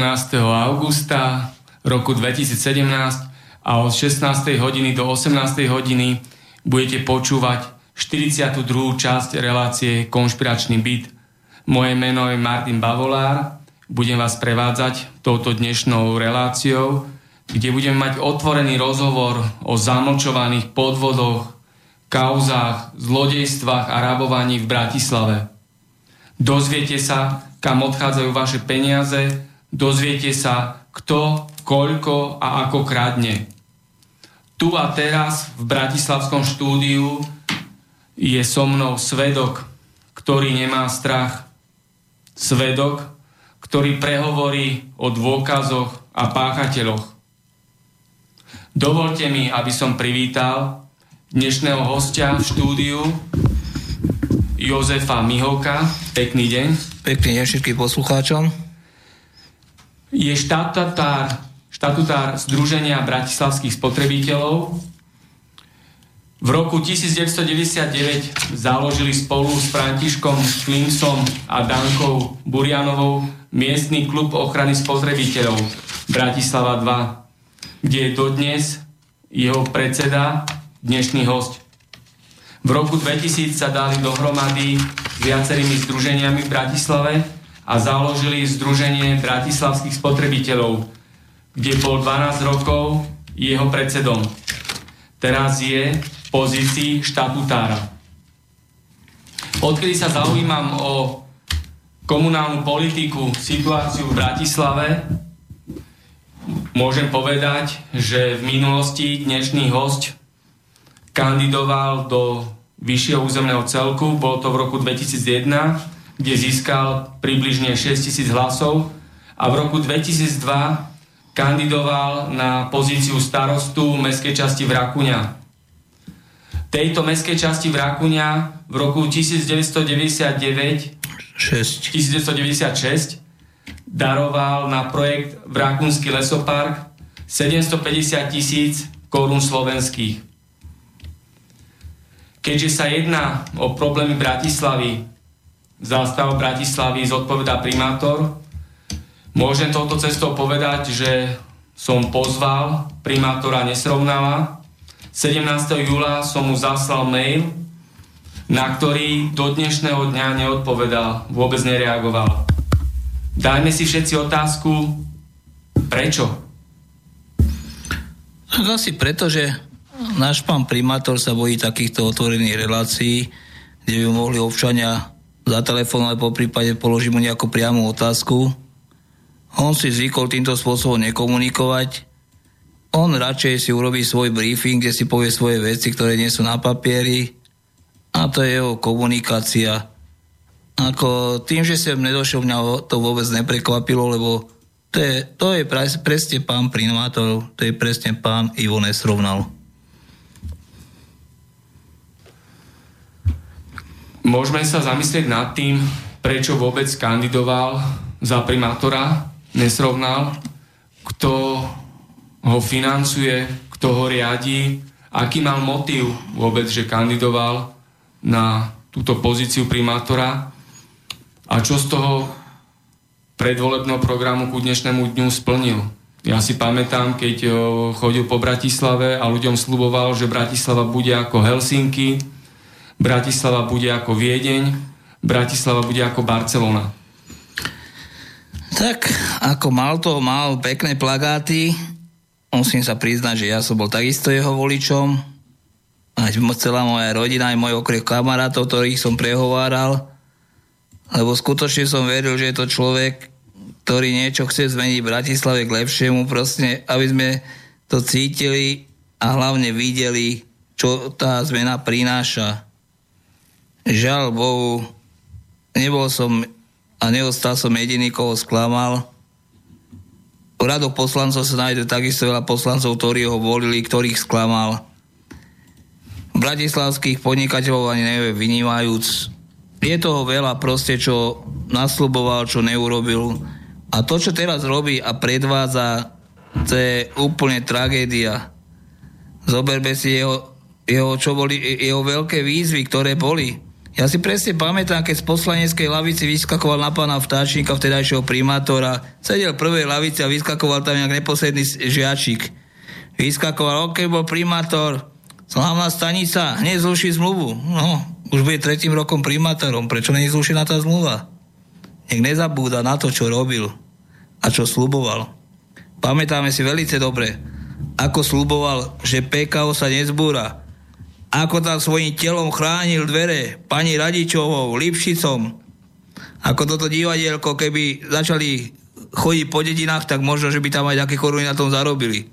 17. augusta roku 2017 a od 16. hodiny do 18. hodiny budete počúvať 42. časť relácie Konšpiračný byt. Moje meno je Martin Bavolár, budem vás prevádzať touto dnešnou reláciou, kde budem mať otvorený rozhovor o zamlčovaných podvodoch, kauzách, zlodejstvách a rabovaní v Bratislave. Dozviete sa, kam odchádzajú vaše peniaze, dozviete sa, kto, koľko a ako kradne. Tu a teraz v Bratislavskom štúdiu je so mnou svedok, ktorý nemá strach. Svedok, ktorý prehovorí o dôkazoch a páchateľoch. Dovolte mi, aby som privítal dnešného hostia v štúdiu, Jozefa Mihovka. Pekný deň. Pekný deň všetkým poslucháčom. Je štatutár, štatutár Združenia bratislavských spotrebiteľov. V roku 1999 založili spolu s Františkom Klimsom a Dankou Burianovou miestny klub ochrany spotrebiteľov Bratislava 2, kde je dodnes jeho predseda, dnešný host. V roku 2000 sa dali dohromady s viacerými združeniami v Bratislave a založili Združenie bratislavských spotrebiteľov, kde bol 12 rokov jeho predsedom. Teraz je v pozícii štatutára. Odkedy sa zaujímam o komunálnu politiku, situáciu v Bratislave, môžem povedať, že v minulosti dnešný host kandidoval do vyššieho územného celku, bolo to v roku 2001, kde získal približne 6 tisíc hlasov a v roku 2002 kandidoval na pozíciu starostu mestskej časti Vrakuňa. Tejto mestskej časti Vrakuňa v roku 1999 6. 1996 daroval na projekt Vrakunský lesopark 750 tisíc korún slovenských. Keďže sa jedná o problémy Bratislavy, zástav Bratislavy zodpovedá primátor, môžem touto cestou povedať, že som pozval primátora Nesrovnala. 17. júla som mu zaslal mail, na ktorý do dnešného dňa neodpovedal, vôbec nereagoval. Dajme si všetci otázku, prečo? Asi preto, že náš pán primátor sa bojí takýchto otvorených relácií, kde by mohli občania zatelefonovať, po prípade položiť mu nejakú priamu otázku. On si zvykol týmto spôsobom nekomunikovať. On radšej si urobí svoj briefing, kde si povie svoje veci, ktoré nie sú na papieri. A to je jeho komunikácia. Ako tým, že sem nedošiel, mňa to vôbec neprekvapilo, lebo to je, to je presne pán primátor, to je presne pán Ivo Nesrovnal. Môžeme sa zamyslieť nad tým, prečo vôbec kandidoval za primátora, nesrovnal, kto ho financuje, kto ho riadi aký mal motív vôbec, že kandidoval na túto pozíciu primátora a čo z toho predvolebného programu ku dnešnému dňu splnil. Ja si pamätám, keď chodil po Bratislave a ľuďom sluboval, že Bratislava bude ako Helsinky, Bratislava bude ako Viedeň, Bratislava bude ako Barcelona. Tak, ako mal to, mal pekné plagáty, musím sa priznať, že ja som bol takisto jeho voličom, aj celá moja rodina, aj môj okreh kamarátov, ktorých som prehováral, lebo skutočne som veril, že je to človek, ktorý niečo chce zmeniť v Bratislave k lepšiemu, proste, aby sme to cítili a hlavne videli, čo tá zmena prináša. Žiaľ Bohu, nebol som a neostal som jediný, koho sklamal. V radoch poslancov sa nájde takisto veľa poslancov, ktorí ho volili, ktorých sklamal. Bratislavských podnikateľov ani nevie, vynímajúc. Je toho veľa proste, čo nasľuboval, čo neurobil. A to, čo teraz robí a predvádza, to je úplne tragédia. Zoberme si jeho, jeho, čo boli, jeho veľké výzvy, ktoré boli ja si presne pamätám, keď z poslaneckej lavici vyskakoval na pána vtáčnika, vtedajšieho primátora, sedel v prvej lavici a vyskakoval tam nejak neposledný žiačik. Vyskakoval, ok, bol primátor, hlavná stanica, hneď zruší zmluvu. No, už bude tretím rokom primátorom, prečo je zrušená tá zmluva? Nech nezabúda na to, čo robil a čo sluboval. Pamätáme si veľmi dobre, ako sluboval, že PKO sa nezbúra, ako tam svojim telom chránil dvere pani Radičovou, Lipšicom, ako toto divadielko, keby začali chodiť po dedinách, tak možno, že by tam aj také koruny na tom zarobili.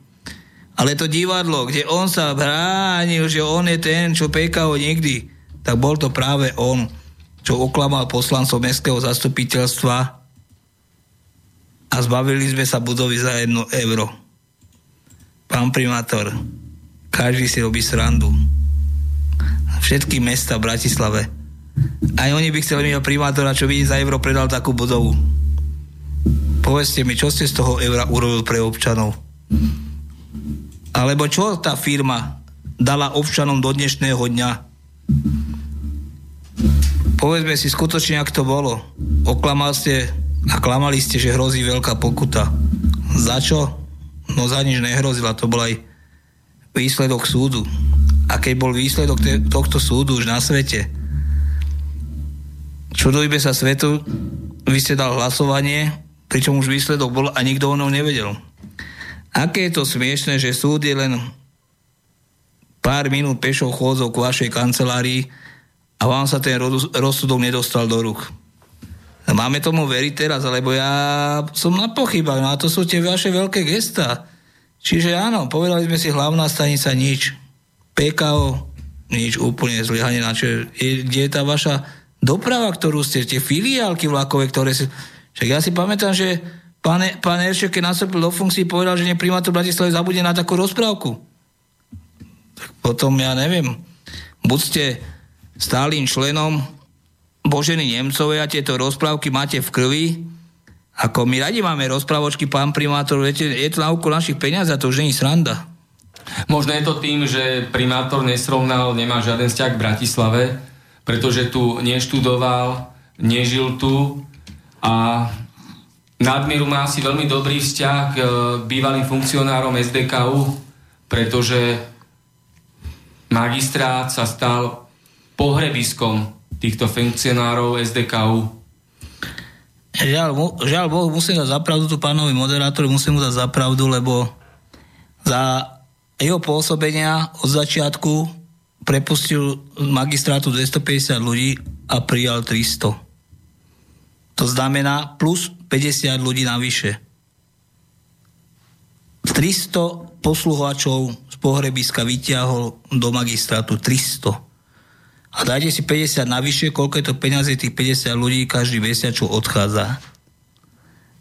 Ale to divadlo, kde on sa bránil, že on je ten, čo pekal nikdy, tak bol to práve on, čo oklamal poslancov mestského zastupiteľstva a zbavili sme sa budovy za jedno euro. Pán primátor, každý si robí srandu všetky mesta v Bratislave. Aj oni by chceli mať primátora, čo by za euro predal takú budovu. Povedzte mi, čo ste z toho eura urobil pre občanov? Alebo čo tá firma dala občanom do dnešného dňa? Povedzme si skutočne, ak to bolo. Oklamal ste a klamali ste, že hrozí veľká pokuta. Za čo? No za nič nehrozila, to bol aj výsledok súdu aký bol výsledok te- tohto súdu už na svete. Čudujme sa svetu, vy ste dal hlasovanie, pričom už výsledok bol a nikto o ňom nevedel. Aké je to smiešne, že súd je len pár minút pešou chôdzou k vašej kancelárii a vám sa ten rozsudok nedostal do rúk. Máme tomu veriť teraz, alebo ja som na pochybách, no a to sú tie vaše veľké gesta. Čiže áno, povedali sme si hlavná stanica nič. PKO, nič úplne zlyhanie. Je, kde je tá vaša doprava, ktorú ste, tie filiálky vlakové, ktoré si... Však ja si pamätám, že pán, pán Eršek, keď nastúpil do funkcií, povedal, že neprimátor Bratislavy zabude na takú rozprávku. Tak potom ja neviem. Buď ste stálym členom Boženy Nemcovej a tieto rozprávky máte v krvi, ako my radi máme rozprávočky, pán primátor, viete, je to na úkol našich peniazí a to už je sranda. Možno je to tým, že primátor nesrovnal, nemá žiaden vzťah k Bratislave, pretože tu neštudoval, nežil tu a nadmieru má asi veľmi dobrý vzťah k e, bývalým funkcionárom SDKU, pretože magistrát sa stal pohrebiskom týchto funkcionárov SDKU. Žiaľ, žiaľ Bohu, musím dať zapravdu tu pánovi moderátorovi, musím mu dať zapravdu, lebo za jeho pôsobenia od začiatku prepustil magistrátu 250 ľudí a prijal 300. To znamená plus 50 ľudí navyše. 300 posluhovačov z pohrebiska vyťahol do magistrátu. 300. A dajte si 50 navyše, koľko je to peniazy tých 50 ľudí každý mesiac, čo odchádza.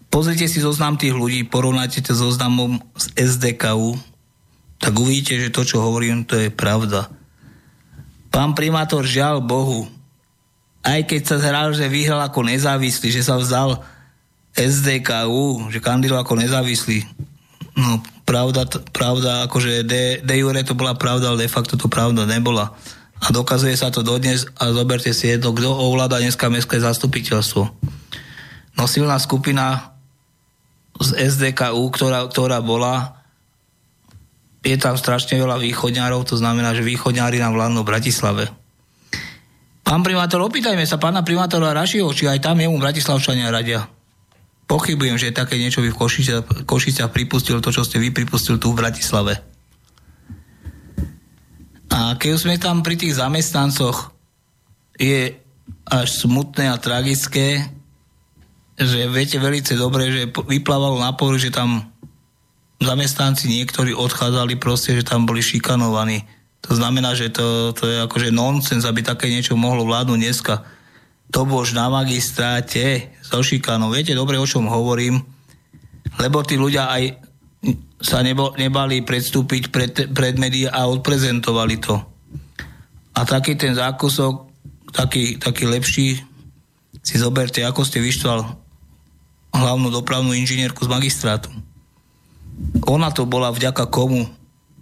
Pozrite si zoznam tých ľudí, porovnajte to zoznamom z SDKU, tak uvidíte, že to, čo hovorím, to je pravda. Pán primátor, žiaľ Bohu, aj keď sa zhral, že vyhral ako nezávislý, že sa vzdal SDKU, že kandidoval ako nezávislý, no pravda, pravda akože de, de jure to bola pravda, ale de facto to pravda nebola. A dokazuje sa to dodnes a zoberte si jedno, kto ovláda dneska mestské zastupiteľstvo. No silná skupina z SDKU, ktorá, ktorá bola, je tam strašne veľa východňárov, to znamená, že východňári nám vládnu v Bratislave. Pán primátor, opýtajme sa pána primátora Rašiho, či aj tam jemu Bratislavčania radia. Pochybujem, že také niečo by v Košiciach, pripustil to, čo ste vy pripustil tu v Bratislave. A keď sme tam pri tých zamestnancoch, je až smutné a tragické, že viete veľmi dobre, že vyplávalo na poli, že tam zamestnanci niektorí odchádzali proste, že tam boli šikanovaní to znamená, že to, to je akože nonsens, aby také niečo mohlo vládnuť dneska. To bož na magistráte so šikanou. Viete dobre, o čom hovorím? Lebo tí ľudia aj sa nebo, nebali predstúpiť pred, pred médiá a odprezentovali to. A taký ten zákusok, taký, taký lepší, si zoberte, ako ste vyštval hlavnú dopravnú inžinierku z magistrátu. Ona to bola vďaka komu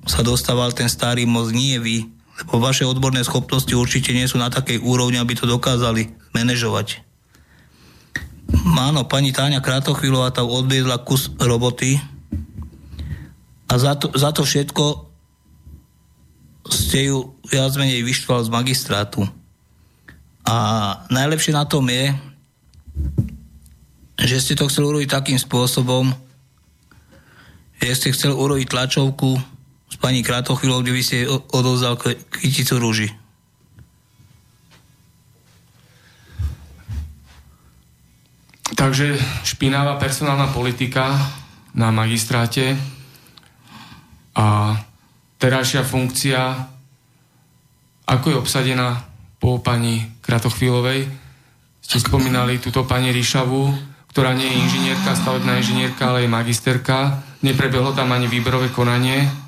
sa dostával ten starý most, nie vy. Lebo vaše odborné schopnosti určite nie sú na takej úrovni, aby to dokázali manažovať. Áno, pani Táňa Kratochvíľová tam odviedla kus roboty a za to, za to všetko ste ju viac menej vyštval z magistrátu. A najlepšie na tom je, že ste to chceli urobiť takým spôsobom, že ste chceli urobiť tlačovku s pani Kratochvíľou, kde by ste odovzdal kyticu rúži. Takže špinavá personálna politika na magistráte a terajšia funkcia, ako je obsadená po pani Kratochvíľovej. Ste spomínali túto pani Ríšavu, ktorá nie je inžinierka, stavebná inžinierka, ale je magisterka. Neprebehlo tam ani výberové konanie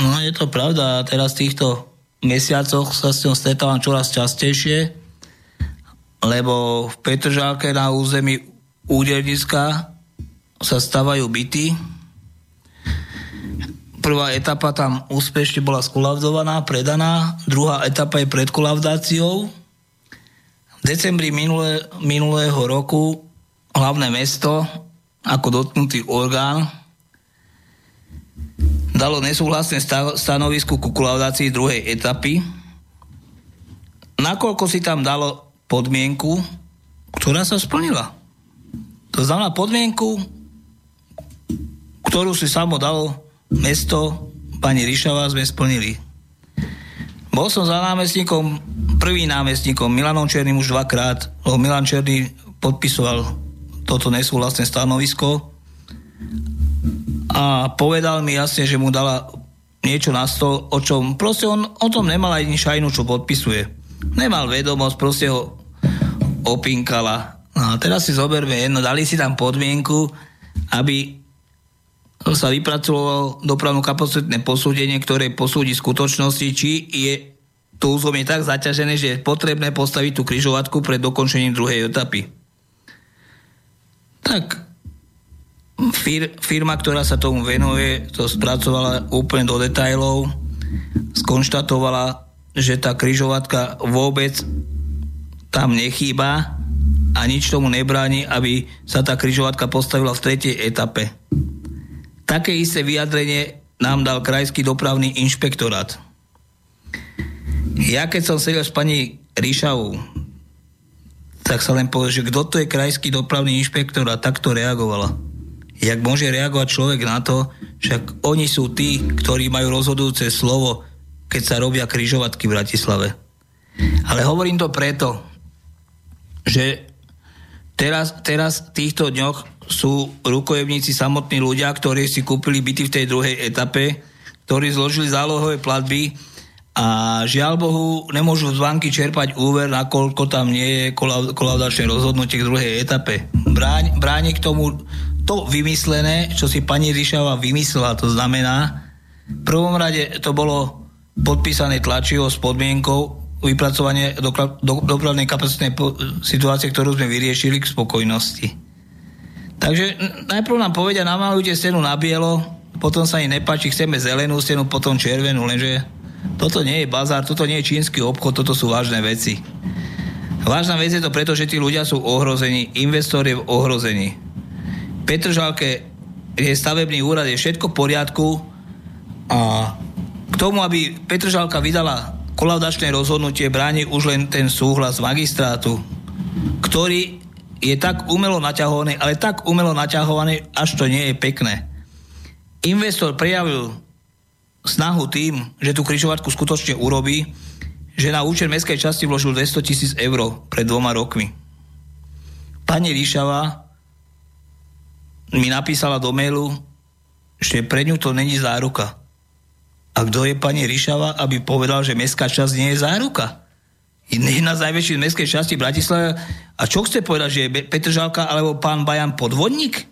No je to pravda. Teraz v týchto mesiacoch sa s ňou stretávam čoraz častejšie, lebo v Petržálke na území úderniska sa stavajú byty. Prvá etapa tam úspešne bola skulavdovaná, predaná. Druhá etapa je pred kulavdáciou. V decembri minulé, minulého roku hlavné mesto ako dotknutý orgán dalo nesúhlasné stanovisku ku kolaudácii druhej etapy, nakoľko si tam dalo podmienku, ktorá sa splnila. To znamená podmienku, ktorú si samo dalo mesto, pani Ríšava, sme splnili. Bol som za námestníkom, prvý námestníkom Milanom Černým už dvakrát, lebo Milan Černý podpisoval toto nesúhlasné stanovisko a povedal mi jasne, že mu dala niečo na stôl, o čom proste on o tom nemal ani šajnu, čo podpisuje. Nemal vedomosť, proste ho opinkala. No a teraz si zoberme jedno, dali si tam podmienku, aby sa vypracovalo dopravno kapacitné posúdenie, ktoré posúdi skutočnosti, či je to územie tak zaťažené, že je potrebné postaviť tú križovatku pred dokončením druhej etapy. Tak Fir, firma, ktorá sa tomu venuje, to spracovala úplne do detajlov, skonštatovala, že tá kryžovatka vôbec tam nechýba a nič tomu nebráni, aby sa tá kryžovatka postavila v tretej etape. Také isté vyjadrenie nám dal krajský dopravný inšpektorát. Ja keď som sedel s pani Ríšavou, tak sa len povedal, že kto to je krajský dopravný inšpektorát, takto reagovala jak môže reagovať človek na to, však oni sú tí, ktorí majú rozhodujúce slovo, keď sa robia kryžovatky v Bratislave. Ale hovorím to preto, že teraz, teraz v týchto dňoch sú rukojemníci samotní ľudia, ktorí si kúpili byty v tej druhej etape, ktorí zložili zálohové platby a žiaľ Bohu nemôžu z banky čerpať úver, nakoľko tam nie je kolaudačné rozhodnutie k druhej etape. Bráň, bráni k tomu to vymyslené, čo si pani Ríšava vymyslela, to znamená, v prvom rade to bolo podpísané tlačivo s podmienkou vypracovanie do, do, dopravnej kapacitnej situácie, ktorú sme vyriešili k spokojnosti. Takže najprv nám povedia, namalujte scénu na bielo, potom sa im nepáči, chceme zelenú stenu, potom červenú, lenže toto nie je bazár, toto nie je čínsky obchod, toto sú vážne veci. Vážna vec je to preto, že tí ľudia sú ohrození, investor je ohrození. Petržalke je stavebný úrad, je všetko v poriadku a k tomu, aby Petržalka vydala kolaudačné rozhodnutie, bráni už len ten súhlas magistrátu, ktorý je tak umelo naťahovaný, ale tak umelo naťahovaný, až to nie je pekné. Investor prejavil snahu tým, že tú križovatku skutočne urobí, že na účet mestskej časti vložil 200 tisíc eur pred dvoma rokmi. Pani Ríšava mi napísala do mailu, že pre ňu to není záruka. A kto je pani Ríšava, aby povedal, že mestská časť nie je záruka? Jedna z najväčších mestskej časti Bratislava. A čo chce povedať, že je Petržalka alebo pán Bajan podvodník?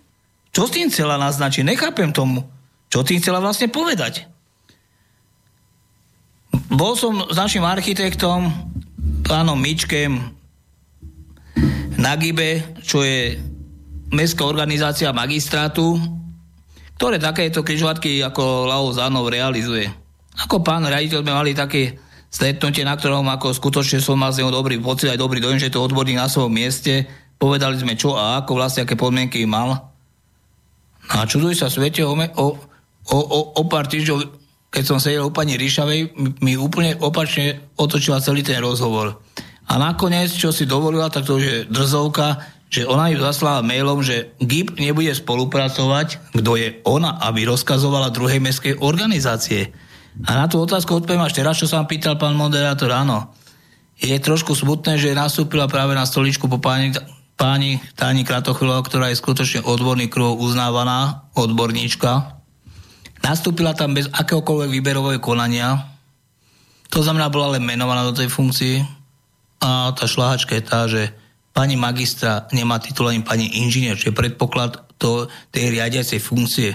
Čo s tým chcela naznačiť? Nechápem tomu. Čo tým chcela vlastne povedať? Bol som s našim architektom, pánom Mičkem, na GIBE, čo je mestská organizácia magistrátu, ktoré takéto križovatky ako Lao Zanov realizuje. Ako pán raditeľ sme mali také stretnutie, na ktorom ako skutočne som mal z neho dobrý pocit, aj dobrý dojem, že to odborník na svojom mieste. Povedali sme čo a ako vlastne, aké podmienky mal. No a čuduj sa svete, o, o, o, o, pár týždňov, keď som sedel u pani Ríšavej, mi úplne opačne otočila celý ten rozhovor. A nakoniec, čo si dovolila, tak to je drzovka, že ona ju zaslala mailom, že GIP nebude spolupracovať, kto je ona, aby rozkazovala druhej mestskej organizácie. A na tú otázku odpoviem až teraz, čo sa vám pýtal pán moderátor, áno. Je trošku smutné, že nastúpila práve na stoličku po páni, páni Táni Kratochylova, ktorá je skutočne odborný kruh uznávaná odborníčka. Nastúpila tam bez akéhokoľvek výberového konania. To znamená, bola len menovaná do tej funkcii. A tá šlahačka je tá, že pani magistra nemá titul ani pani inžinier, čo je predpoklad to, tej riadiacej funkcie.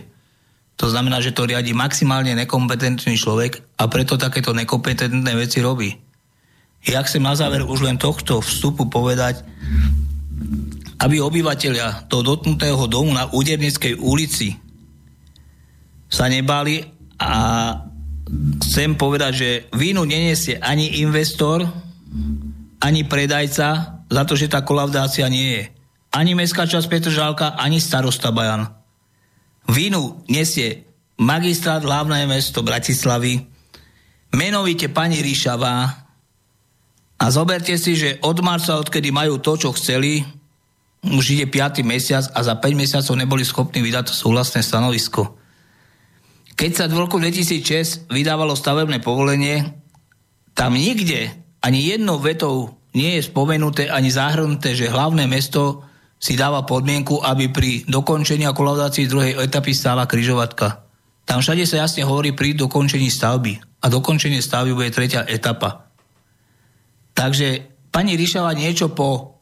To znamená, že to riadi maximálne nekompetentný človek a preto takéto nekompetentné veci robí. Ja chcem na záver už len tohto vstupu povedať, aby obyvateľia toho dotknutého domu na Údernickej ulici sa nebali a chcem povedať, že vínu neniesie ani investor, ani predajca, za to, že tá kolaudácia nie je. Ani mestská časť Petržálka, ani starosta Bajan. Vinu nesie magistrát hlavné mesto Bratislavy, menovite pani Ríšavá a zoberte si, že od marca, odkedy majú to, čo chceli, už ide 5. mesiac a za 5 mesiacov neboli schopní vydať súhlasné stanovisko. Keď sa v roku 2006 vydávalo stavebné povolenie, tam nikde ani jednou vetou nie je spomenuté ani zahrnuté, že hlavné mesto si dáva podmienku, aby pri dokončení a kolaudácii druhej etapy stála kryžovatka. Tam všade sa jasne hovorí pri dokončení stavby. A dokončenie stavby bude tretia etapa. Takže pani Ríšava niečo po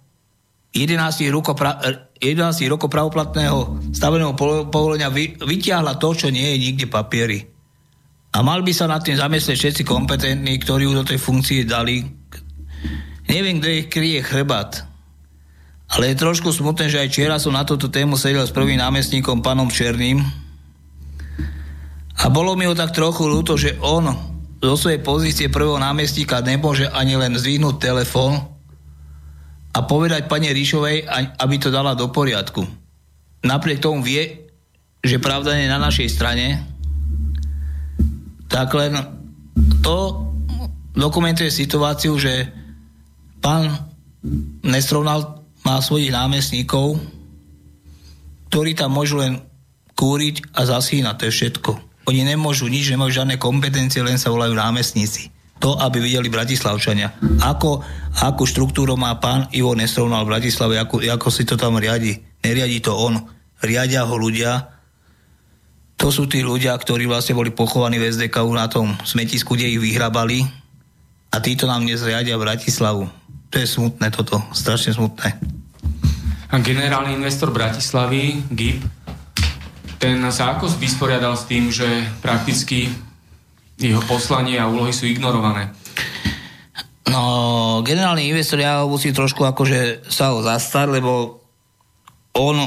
11 rokov, 11 rokov pravoplatného staveného povolenia vytiahla to, čo nie je nikde papieri. A mal by sa nad tým zamyslieť všetci kompetentní, ktorí ju do tej funkcie dali, Neviem, kto ich kryje chrbát. Ale je trošku smutné, že aj včera som na túto tému sedel s prvým námestníkom, pánom Černým. A bolo mi ho tak trochu ľúto, že on zo svojej pozície prvého námestníka nemôže ani len zvihnúť telefón a povedať pani Ríšovej, aby to dala do poriadku. Napriek tomu vie, že pravda je na našej strane, tak len to dokumentuje situáciu, že Pán Nestrovnal má svojich námestníkov, ktorí tam môžu len kúriť a zasínať, to je všetko. Oni nemôžu nič, nemajú žiadne kompetencie, len sa volajú námestníci. To, aby videli Bratislavčania. Ako, akú štruktúru má pán Ivo Nestrovnal v Bratislave, ako, ako si to tam riadi. Neriadi to on. Riadia ho ľudia. To sú tí ľudia, ktorí vlastne boli pochovaní v SDK na tom smetisku, kde ich vyhrabali. A títo nám dnes riadia Bratislavu to je smutné toto, strašne smutné. A generálny investor Bratislavy, GIP, ten sa ako vysporiadal s tým, že prakticky jeho poslanie a úlohy sú ignorované? No, generálny investor, ja musím trošku akože sa ho zastať, lebo on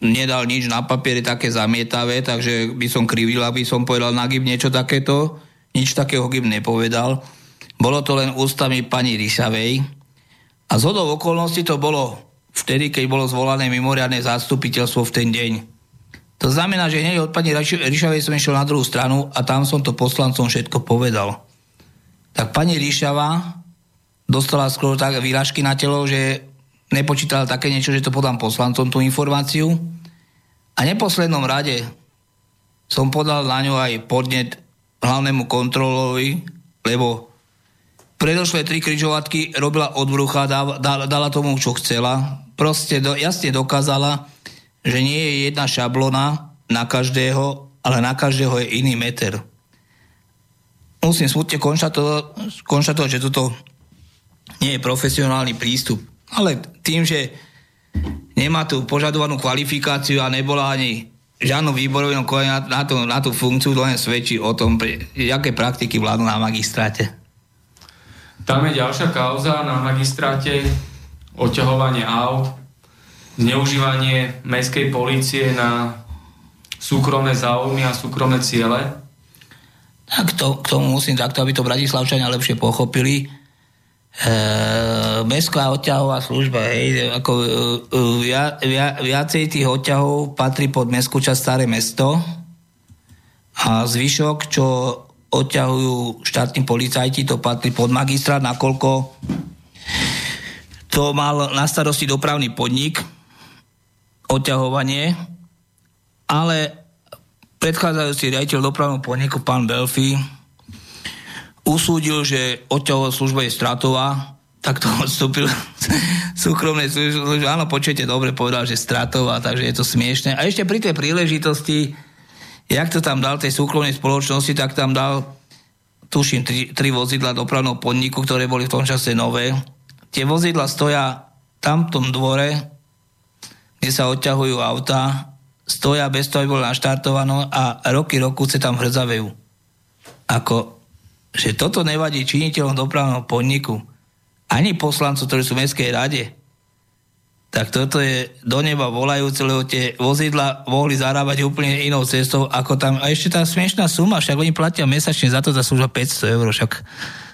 nedal nič na papiere také zamietavé, takže by som krivil, aby som povedal na GIB niečo takéto. Nič takého GIB nepovedal. Bolo to len ústami pani Ryšavej. A z hodou okolností to bolo vtedy, keď bolo zvolané mimoriadne zastupiteľstvo v ten deň. To znamená, že hneď od pani Ríšavej som išiel na druhú stranu a tam som to poslancom všetko povedal. Tak pani Ríšava dostala skôr tak výražky na telo, že nepočítala také niečo, že to podám poslancom tú informáciu. A neposlednom rade som podal na ňu aj podnet hlavnému kontrolovi, lebo predošlé tri križovatky robila od brucha, dala tomu, čo chcela. Proste do, jasne dokázala, že nie je jedna šablona na každého, ale na každého je iný meter. Musím smutne konštatovať, že toto nie je profesionálny prístup. Ale tým, že nemá tú požadovanú kvalifikáciu a nebola ani žiadnu výborovú na, na, tú, na tú funkciu, len svedčí o tom, aké praktiky vládnu na magistráte. Tam je ďalšia kauza na magistráte, odťahovanie aut, zneužívanie mestskej policie na súkromné záujmy a súkromné ciele? Tak to, k tomu musím takto, aby to Bratislavčania lepšie pochopili. E, mestská odťahová služba, hej, ako e, via, via, viacej tých odťahov patrí pod mestskú časť Staré mesto a zvyšok, čo odťahujú štátni policajti, to patrí pod magistrát, nakoľko to mal na starosti dopravný podnik, odťahovanie, ale predchádzajúci riaditeľ dopravného podniku, pán Belfi, usúdil, že odťahová služba je stratová, tak to odstúpil súkromnej služby. Áno, počujete dobre, povedal, že stratová, takže je to smiešne. A ešte pri tej príležitosti, jak to tam dal tej súkromnej spoločnosti, tak tam dal, tuším, tri, tri vozidla dopravného podniku, ktoré boli v tom čase nové. Tie vozidla stoja tam v tom dvore kde sa odťahujú auta, stoja bez toho, aby bolo naštartované a roky, roku sa tam hrzavejú. Ako, že toto nevadí činiteľom dopravného podniku, ani poslancov, ktorí sú v Mestskej rade, tak toto je do neba volajúce, lebo tie vozidla mohli zarábať úplne inou cestou, ako tam. A ešte tá smiešná suma, však oni platia mesačne za to za služba 500 eur, však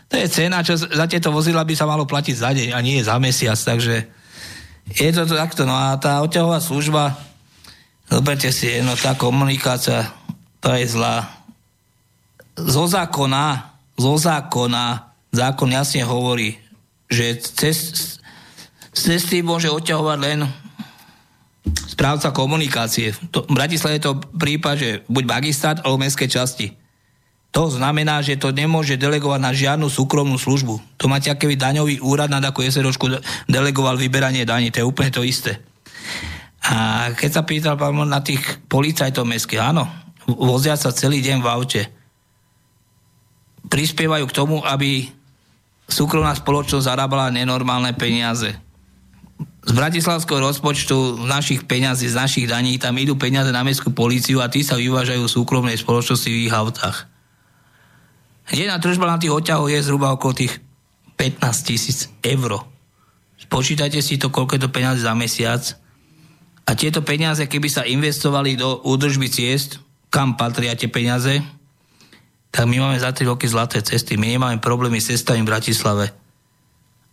to je cena, čo za tieto vozidla by sa malo platiť za deň a nie za mesiac, takže je to takto, no a tá odťahová služba, zoberte si, no tá komunikácia, to je zlá. Zo zákona, zo zákona, zákon jasne hovorí, že cez, cesty môže odťahovať len správca komunikácie. To, v Bratislave je to prípad, že buď magistrát alebo mestské časti. To znamená, že to nemôže delegovať na žiadnu súkromnú službu. To máte aký daňový úrad na takú SROčku delegoval vyberanie daní. To je úplne to isté. A keď sa pýtal pán na tých policajtov mestských, áno, vozia sa celý deň v aute. Prispievajú k tomu, aby súkromná spoločnosť zarábala nenormálne peniaze. Z bratislavského rozpočtu, našich peňazí, z našich daní, tam idú peniaze na mestskú policiu a tí sa vyvážajú súkromnej spoločnosti v ich autách. Jedna tržba na tých odťahoch je zhruba okolo tých 15 tisíc eur. Spočítajte si to, koľko je to peniaze za mesiac. A tieto peniaze, keby sa investovali do údržby ciest, kam patria tie peniaze, tak my máme za 3 roky zlaté cesty. My nemáme problémy s cestami v Bratislave.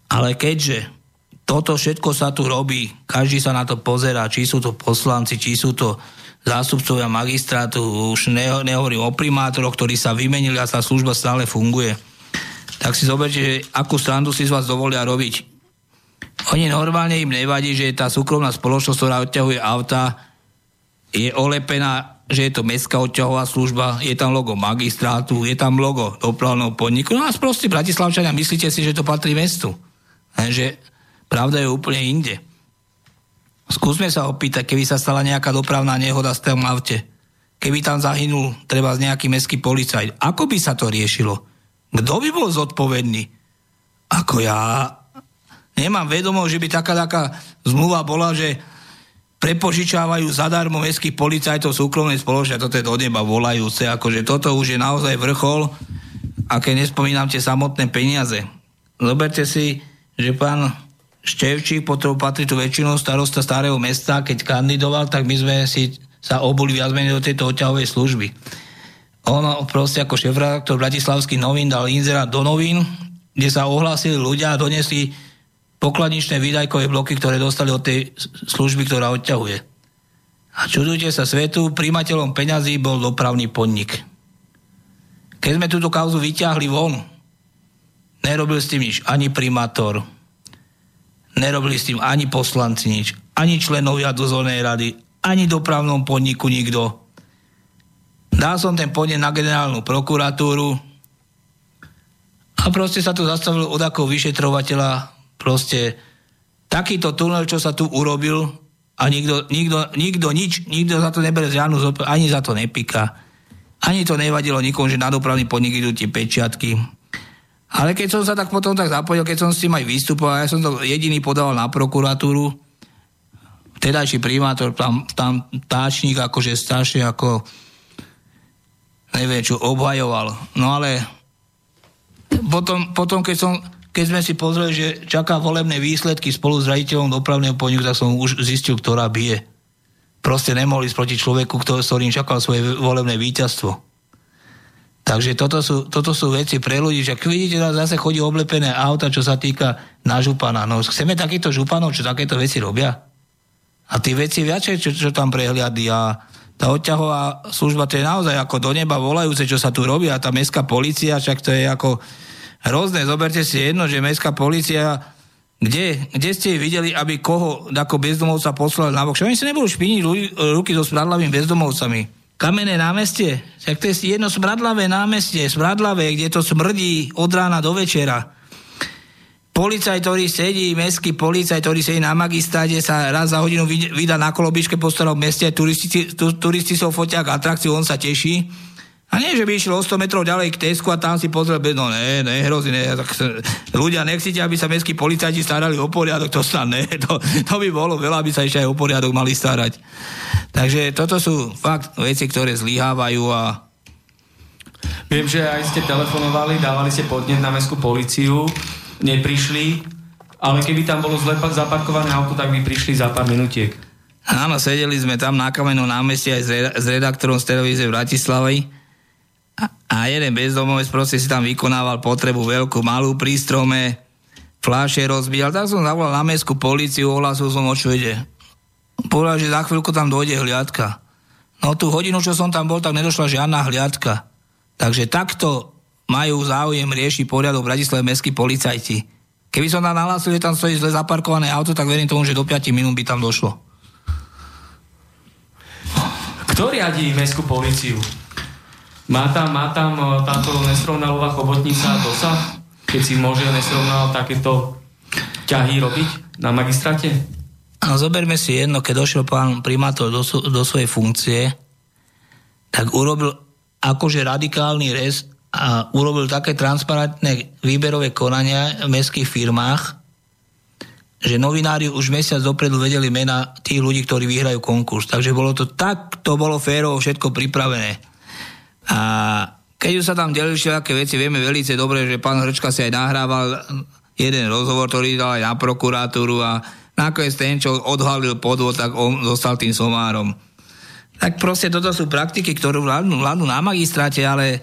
Ale keďže toto všetko sa tu robí, každý sa na to pozerá, či sú to poslanci, či sú to zástupcovia magistrátu, už ne, nehovorím o primátoroch, ktorí sa vymenili a tá služba stále funguje. Tak si zoberte, že akú strandu si z vás dovolia robiť. Oni normálne im nevadí, že tá súkromná spoločnosť, ktorá odťahuje auta, je olepená, že je to mestská odťahová služba, je tam logo magistrátu, je tam logo dopravného podniku. No a proste Bratislavčania, myslíte si, že to patrí mestu. Že pravda je úplne inde. Skúsme sa opýtať, keby sa stala nejaká dopravná nehoda z tom aute, keby tam zahynul treba z nejaký mestský policajt, ako by sa to riešilo? Kto by bol zodpovedný? Ako ja nemám vedomo, že by taká taká zmluva bola, že prepožičávajú zadarmo mestských policajtov súkromnej spoločnosti, toto je do neba volajúce, akože toto už je naozaj vrchol, a keď nespomínam tie samotné peniaze. Zoberte si, že pán Števčík, potom patrí tu väčšinou starosta starého mesta, keď kandidoval, tak my sme si sa obuli viac menej do tejto odťahovej služby. On proste ako šéf-redaktor Bratislavských novín dal inzerát do novín, kde sa ohlásili ľudia a donesli pokladničné výdajkové bloky, ktoré dostali od tej služby, ktorá odťahuje. A čudujte sa svetu, príjmateľom peňazí bol dopravný podnik. Keď sme túto kauzu vyťahli von, nerobil s tým nič ani primátor, Nerobili s tým ani poslanci nič, ani členovia dozornej rady, ani dopravnom podniku nikto. Dal som ten podnet na generálnu prokuratúru a proste sa tu zastavil od ako vyšetrovateľa proste takýto tunel, čo sa tu urobil a nikto, nikto, nikto nič, nikto za to nebere žiadnu ani za to nepíka. Ani to nevadilo nikomu, že na dopravný podnik idú tie pečiatky ale keď som sa tak potom tak zapojil, keď som s tým aj vystupoval, ja som to jediný podával na prokuratúru, vtedajší primátor, tam, tam táčnik akože strašne ako neviem čo, obhajoval. No ale potom, potom keď, som, keď sme si pozreli, že čaká volebné výsledky spolu s raditeľom dopravného podniku, tak som už zistil, ktorá bije. Proste nemohli ísť proti človeku, ktorým čakal svoje volebné víťazstvo. Takže toto sú, toto sú veci pre ľudí, že vidíte, zase chodí oblepené auta, čo sa týka na župana. No chceme takýchto županov, čo takéto veci robia? A tí veci viacej, čo, čo tam prehliadí a tá odťahová služba, to je naozaj ako do neba volajúce, čo sa tu robí a tá mestská policia, však to je ako hrozné. Zoberte si jedno, že mestská policia kde, kde ste videli, aby koho ako bezdomovca poslali na bok? Oni si nebudú špiniť ruky so smradlavými bezdomovcami kamenné námestie, tak to je jedno smradlavé námestie, smradlavé, kde to smrdí od rána do večera. Policaj, ktorý sedí, mestský policaj, ktorý sedí na magistráde, sa raz za hodinu vydá na kolobičke po starom meste, turisti, turisti sú fotia k atrakciu, on sa teší. A nie, že by išiel o 100 metrov ďalej k Tesku a tam si pozrel, no ne, ne, hrozí, ne, tak ľudia nechcíte, aby sa mestskí policajti starali o poriadok, to sa ne, to, to by bolo veľa, aby sa ešte aj o poriadok mali starať. Takže toto sú fakt veci, ktoré zlyhávajú a Viem, že aj ste telefonovali, dávali ste podnet na mestskú policiu, neprišli, ale keby tam bolo zle zaparkované auto, tak by prišli za pár minutiek. Áno, sedeli sme tam na kamennom námestí aj s, redaktorom z televízie v Bratislavej a jeden bezdomovec proste si tam vykonával potrebu veľkú, malú prístrome, fláše rozbíjal. Tak som zavolal na mestskú policiu, ohlasil som, o čo ide. Povedal, že za chvíľku tam dojde hliadka. No tú hodinu, čo som tam bol, tak nedošla žiadna hliadka. Takže takto majú záujem riešiť poriadok v Bratislave mestskí policajti. Keby som tam nahlásil, že tam stojí zle zaparkované auto, tak verím tomu, že do 5 minút by tam došlo. Kto riadí mestskú policiu? Má tam, má tam e, táto nesrovnalová chobotnica dosah, keď si môže nesrovnal takéto ťahy robiť na magistráte? No, zoberme si jedno, keď došiel pán primátor do, do svojej funkcie, tak urobil akože radikálny rez a urobil také transparentné výberové konania v mestských firmách, že novinári už mesiac dopredu vedeli mena tých ľudí, ktorí vyhrajú konkurs. Takže bolo to tak, to bolo férovo všetko pripravené. A keď už sa tam delili všetké veci, vieme veľmi dobre, že pán Hrčka si aj nahrával jeden rozhovor, ktorý dal aj na prokuratúru a nakoniec ten, čo odhalil podvod, tak on zostal tým somárom. Tak proste toto sú praktiky, ktorú vládnu, vládnu na magistráte, ale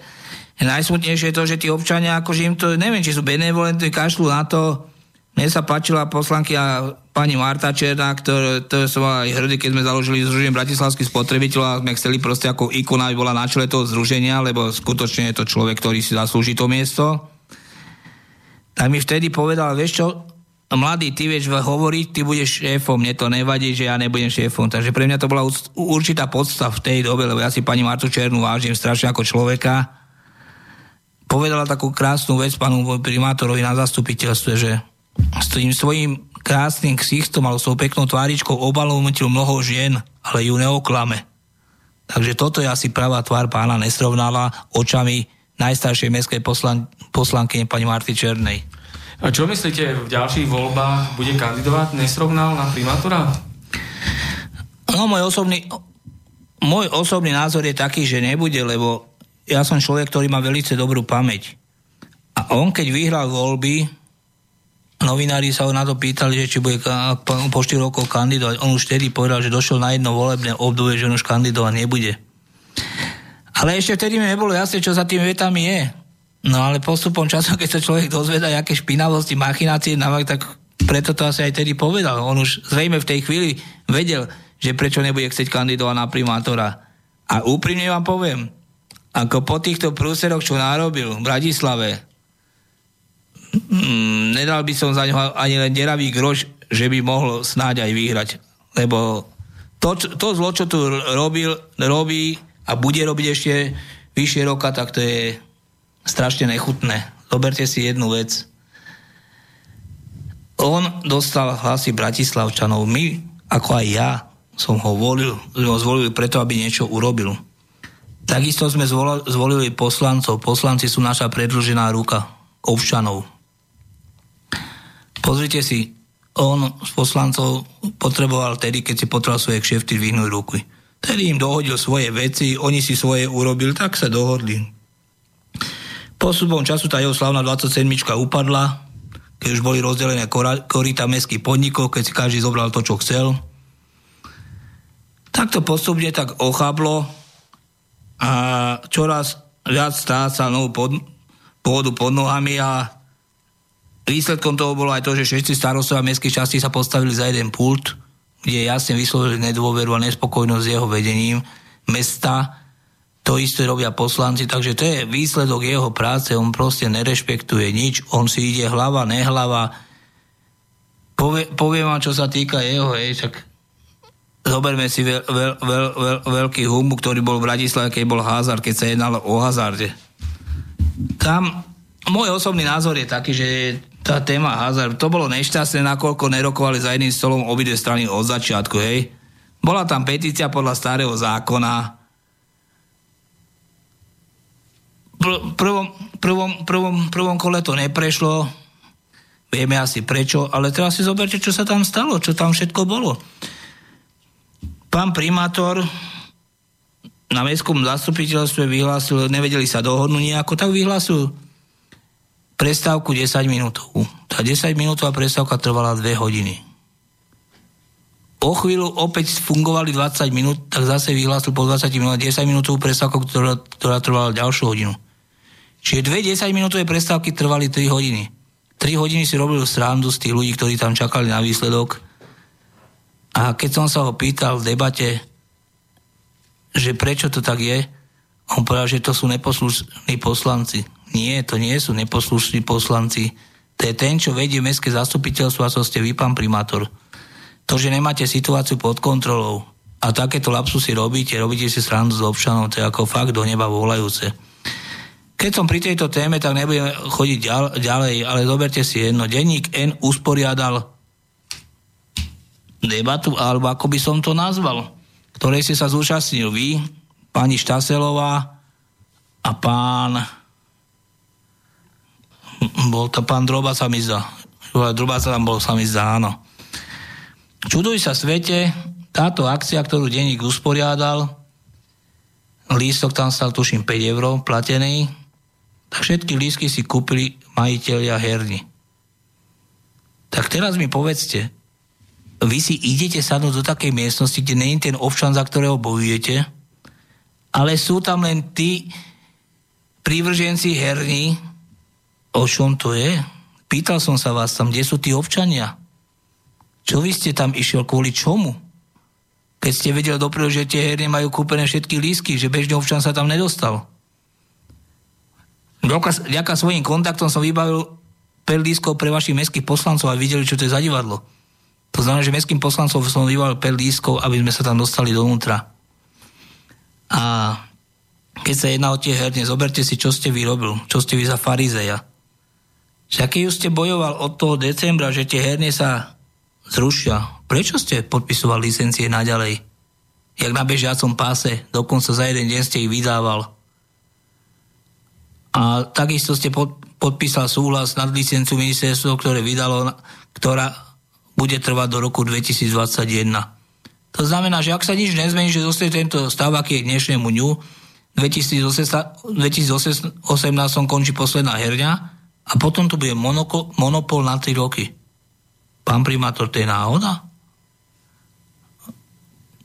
najsmutnejšie je to, že tí občania, akože im to, neviem, či sú benevolentní, kašľú na to, mne sa páčila a pani Marta Černá, ktoré, to som aj hrdý, keď sme založili Združenie bratislavských spotrebiteľov a sme chceli proste ako ikona, aby bola na čele toho združenia, lebo skutočne je to človek, ktorý si zaslúži to miesto. Tak mi vtedy povedal, vieš čo, mladý, ty vieš hovoriť, ty budeš šéfom, mne to nevadí, že ja nebudem šéfom. Takže pre mňa to bola určitá podstav v tej dobe, lebo ja si pani Martu Černú vážim strašne ako človeka. Povedala takú krásnu vec panu primátorovi na zastupiteľstve, že s tým svojím krásnym ksichtom alebo svojou peknou tváričkou obalomotil mnoho žien, ale ju neoklame. Takže toto je asi pravá tvár pána nesrovnala očami najstaršej mestskej poslan- poslanky pani Marty Černej. A čo myslíte, v ďalších voľbách bude kandidovať nesrovnal na primátora? No, môj osobný, môj osobný názor je taký, že nebude, lebo ja som človek, ktorý má veľmi dobrú pamäť. A on, keď vyhral voľby, novinári sa ho na to pýtali, že či bude po 4 rokov kandidovať. On už vtedy povedal, že došiel na jedno volebné obdobie, že on už kandidovať nebude. Ale ešte vtedy mi nebolo jasné, čo za tými vetami je. No ale postupom času, keď sa človek dozvedá, aké špinavosti, machinácie, tak preto to asi aj tedy povedal. On už zrejme v tej chvíli vedel, že prečo nebude chcieť kandidovať na primátora. A úprimne vám poviem, ako po týchto prúseroch, čo narobil v Bratislave, mm, nedal by som za ňo ani len deravý groš, že by mohol snáď aj vyhrať. Lebo to, to zlo, čo tu robil, robí a bude robiť ešte vyššie roka, tak to je strašne nechutné. Zoberte si jednu vec. On dostal hlasy Bratislavčanov. My, ako aj ja, som ho volil, ho zvolili preto, aby niečo urobil. Takisto sme zvolili poslancov. Poslanci sú naša predlžená ruka občanov. Pozrite si, on z poslancov potreboval tedy, keď si potreboval svoje kšefty vyhnúť ruky. Tedy im dohodil svoje veci, oni si svoje urobili, tak sa dohodli. Postupom času tá jeho slavná 27 upadla, keď už boli rozdelené korita mestských podnikov, keď si každý zobral to, čo chcel. Tak to postupne tak ochablo a čoraz viac stráca novú pod, pôdu pod nohami a Výsledkom toho bolo aj to, že všetci starostovia mestských častí sa postavili za jeden pult, kde jasne vyslovili nedôveru a nespokojnosť s jeho vedením mesta. To isté robia poslanci, takže to je výsledok jeho práce, on proste nerešpektuje nič, on si ide hlava, nehlava. Povie, poviem vám, čo sa týka jeho, hej, však zoberme si veľ, veľ, veľ, veľ, veľký humu, ktorý bol v Bratislave, keď bol hazard, keď sa jednalo o hazarde. Tam môj osobný názor je taký, že tá téma hazard, to bolo nešťastné, nakoľko nerokovali za jedným stolom obidve strany od začiatku, hej. Bola tam petícia podľa starého zákona. Pr- prvom, prvom, prvom, prvom kole to neprešlo, vieme asi prečo, ale teraz si zoberte, čo sa tam stalo, čo tam všetko bolo. Pán primátor na mestskom zastupiteľstve vyhlásil, nevedeli sa dohodnúť nejako, tak vyhlásil prestávku 10 minútovú. Tá 10 minútová prestávka trvala 2 hodiny. O chvíľu opäť fungovali 20 minút, tak zase vyhlásil po 20 minút 10 minútovú prestávku, ktorá, ktorá trvala ďalšiu hodinu. Čiže dve 10 minútové prestávky trvali 3 hodiny. 3 hodiny si robil srandu z tých ľudí, ktorí tam čakali na výsledok. A keď som sa ho pýtal v debate, že prečo to tak je, on povedal, že to sú neposlušní poslanci. Nie, to nie sú neposlušní poslanci. To je ten, čo vedie mestské zastupiteľstvo a so ste vy, pán primátor. To, že nemáte situáciu pod kontrolou a takéto lapsusy robíte, robíte si srandu s občanov, to je ako fakt do neba volajúce. Keď som pri tejto téme, tak nebudem chodiť ďalej, ale zoberte si jedno. Denník N usporiadal debatu, alebo ako by som to nazval, ktorej si sa zúčastnil vy, pani Štaselová a pán bol to pán Droba sa mi zdá. Droba sa tam bol sa mi zdá, áno. Čuduj sa svete, táto akcia, ktorú denník usporiadal, lístok tam stal tuším 5 eur platený, tak všetky lístky si kúpili majiteľia herny. Tak teraz mi povedzte, vy si idete sadnúť do takej miestnosti, kde nie je ten občan, za ktorého bojujete, ale sú tam len tí prívrženci herní, O čom to je? Pýtal som sa vás tam, kde sú tí občania? Čo vy ste tam išiel, kvôli čomu? Keď ste vedeli dopredu, že tie herne majú kúpené všetky lísky, že bežný občan sa tam nedostal. Ďaká svojim kontaktom som vybavil 5 lískov pre vašich mestských poslancov a videli, čo to je za divadlo. To znamená, že mestským poslancom som vybavil 5 lískov, aby sme sa tam dostali dovnútra. A keď sa jedná o tie herne, zoberte si, čo ste vyrobil, čo ste vy za farizeja. Však keď ste bojoval od toho decembra, že tie herne sa zrušia, prečo ste podpisovali licencie naďalej? Jak na bežiacom páse, dokonca za jeden deň ste ich vydával. A takisto ste pod, podpísal súhlas nad licenciu ministerstvo, ktoré vydalo, ktorá bude trvať do roku 2021. To znamená, že ak sa nič nezmení, že zostane tento stav, aký je dnešnému dňu, 2018 končí posledná herňa, a potom to bude monoko, monopol na 3 roky. Pán primátor, to je náhoda?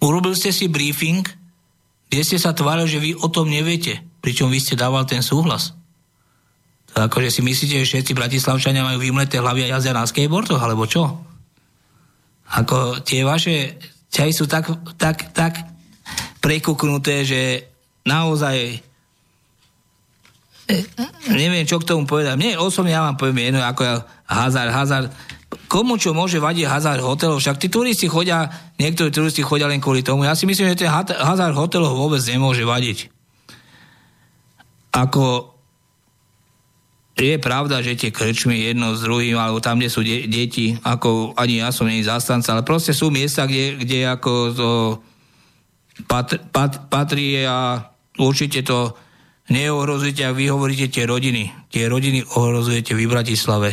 Urobil ste si briefing, kde ste sa tvárili, že vy o tom neviete, pričom vy ste dával ten súhlas. To akože si myslíte, že všetci bratislavčania majú vymleté hlavy a jazdia na skateboardoch, alebo čo? Ako tie vaše ťahy sú tak, tak, tak prekuknuté, že naozaj neviem, čo k tomu povedať. Mne osobne ja vám poviem jedno, ako hazard, hazard. Komu čo môže vadiť hazard hotelov? Však tí turisti chodia, niektorí turisti chodia len kvôli tomu. Ja si myslím, že ten hazard hotelov vôbec nemôže vadiť. Ako je pravda, že tie krčmy jedno s druhým, alebo tam, kde sú de- deti, ako ani ja som nie zastanca, ale proste sú miesta, kde, kde ako to pat- pat- patrí a určite to neohrozujete, ak vy hovoríte tie rodiny. Tie rodiny ohrozujete vy v Bratislave.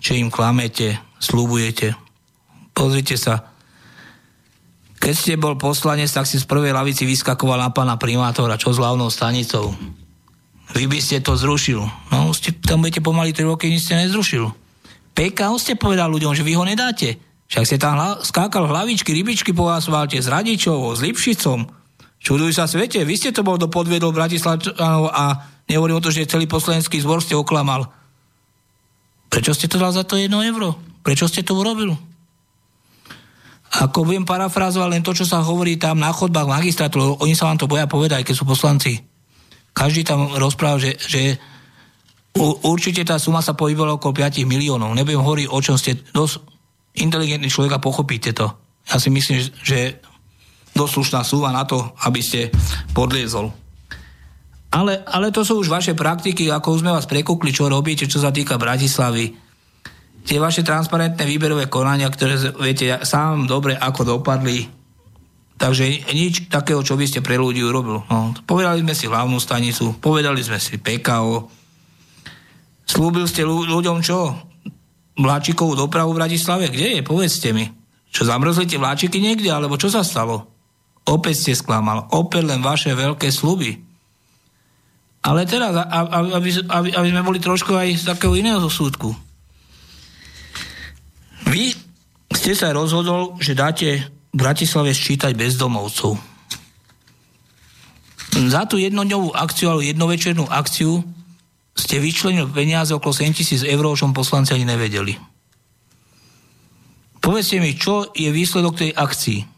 Čo im klamete, slúbujete. Pozrite sa. Keď ste bol poslanec, tak si z prvej lavici vyskakoval na pána primátora, čo s hlavnou stanicou. Vy by ste to zrušil. No, ste, tam budete pomaly 3 roky, nič ste nezrušil. PKO ste povedal ľuďom, že vy ho nedáte. Však ste tam hla, skákal hlavičky, rybičky po asfalte s Radičovou, s Lipšicom. Čuduj sa svete, vy ste to bol do podviedol Bratislavčanov a nehovorím o to, že celý poslanecký zbor ste oklamal. Prečo ste to dal za to jedno euro? Prečo ste to urobil? Ako budem parafrázovať len to, čo sa hovorí tam na chodbách magistrátu, oni sa vám to boja povedať, keď sú poslanci. Každý tam rozpráva, že, že určite tá suma sa pohybovala okolo 5 miliónov. Nebudem hovoriť, o čom ste dosť inteligentný človek a pochopíte to. Ja si myslím, že doslušná suma na to, aby ste podliezol. Ale, ale to sú už vaše praktiky, ako sme vás prekúkli, čo robíte, čo sa týka Bratislavy. Tie vaše transparentné výberové konania, ktoré viete sám dobre, ako dopadli, Takže nič takého, čo by ste pre ľudí urobil. No, povedali sme si hlavnú stanicu, povedali sme si PKO. Slúbil ste ľuďom čo? Vláčikovú dopravu v Bratislave? Kde je? Povedzte mi. Čo zamrzli tie vláčiky niekde? Alebo čo sa stalo? Opäť ste sklamal. Opäť len vaše veľké sluby. Ale teraz, aby, aby, aby sme boli trošku aj z takého iného súdku. Vy ste sa rozhodol, že dáte Bratislave sčítať bezdomovcov. Za tú jednodňovú akciu alebo jednovečernú akciu ste vyčlenili peniaze okolo 7 tisíc eur, o čom poslanci ani nevedeli. Povedzte mi, čo je výsledok tej akcii?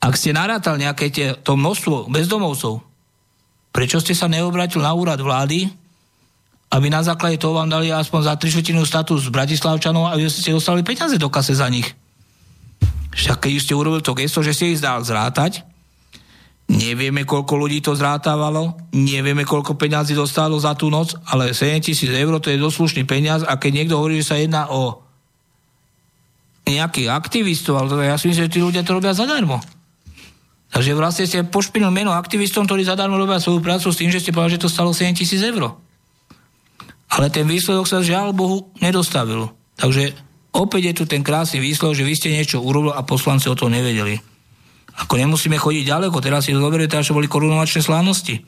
Ak ste narátal nejaké tie, to množstvo bezdomovcov, prečo ste sa neobratil na úrad vlády, aby na základe toho vám dali aspoň za 3 status Bratislavčanov, aby ste dostali peniaze do kase za nich? Však keď ste urobili to gesto, že ste ich dal zrátať, nevieme, koľko ľudí to zrátavalo, nevieme, koľko peňazí dostalo za tú noc, ale 7 tisíc eur to je doslušný peniaz a keď niekto hovorí, že sa jedná o nejakých aktivistov, ale ja si myslím, že tí ľudia to robia zadarmo. Takže vlastne ste pošpinil meno aktivistom, ktorí zadarmo robia svoju prácu s tým, že ste povedali, že to stalo 7 tisíc eur. Ale ten výsledok sa žiaľ Bohu nedostavil. Takže opäť je tu ten krásny výslov, že vy ste niečo urobil a poslanci o to nevedeli. Ako nemusíme chodiť ďaleko, teraz si zoberiete, čo boli korunovačné slávnosti.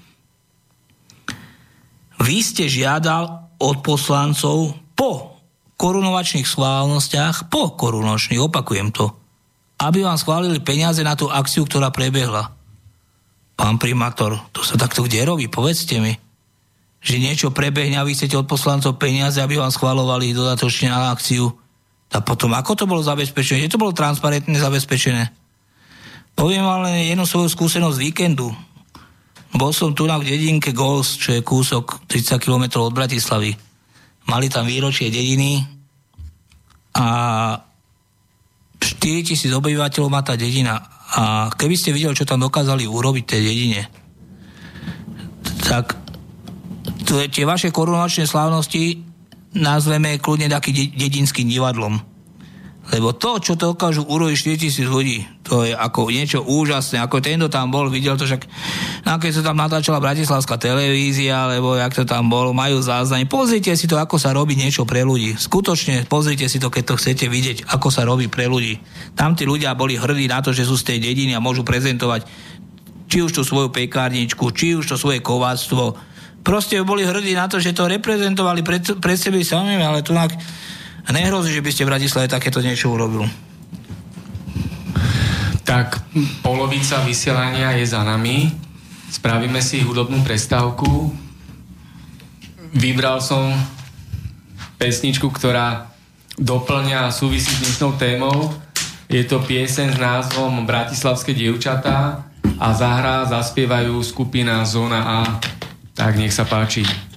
Vy ste žiadal od poslancov po korunovačných slávnostiach, po korunočných, opakujem to, aby vám schválili peniaze na tú akciu, ktorá prebehla. Pán primátor, to sa takto kde robí? Povedzte mi. Že niečo prebehne a vy chcete od poslancov peniaze, aby vám schvalovali dodatočne na akciu a potom, ako to bolo zabezpečené? Je to bolo transparentne zabezpečené? Poviem vám len jednu svoju skúsenosť z víkendu. Bol som tu na v dedinke Gols, čo je kúsok 30 km od Bratislavy. Mali tam výročie dediny a 4 tisíc obyvateľov má tá dedina. A keby ste videli, čo tam dokázali urobiť tej dedine, tak tie vaše korunovačné slávnosti nazveme kľudne taký dedinským divadlom. Lebo to, čo to dokážu urobiť 4 tisíc ľudí, to je ako niečo úžasné. Ako tento tam bol, videl to však, no keď sa tam natáčala Bratislavská televízia, alebo jak to tam bolo, majú záznam. Pozrite si to, ako sa robí niečo pre ľudí. Skutočne, pozrite si to, keď to chcete vidieť, ako sa robí pre ľudí. Tam tí ľudia boli hrdí na to, že sú z tej dediny a môžu prezentovať či už tú svoju pekárničku, či už to svoje kováctvo, proste boli hrdí na to, že to reprezentovali pred, pred sebi samými, ale tu nehrozí, že by ste v Bratislave takéto niečo urobil. Tak polovica vysielania je za nami. Spravíme si hudobnú prestávku. Vybral som pesničku, ktorá doplňa a súvisí s dnešnou témou. Je to pieseň s názvom Bratislavské dievčatá a zahrá, zaspievajú skupina Zóna A. Tak nech sa páči.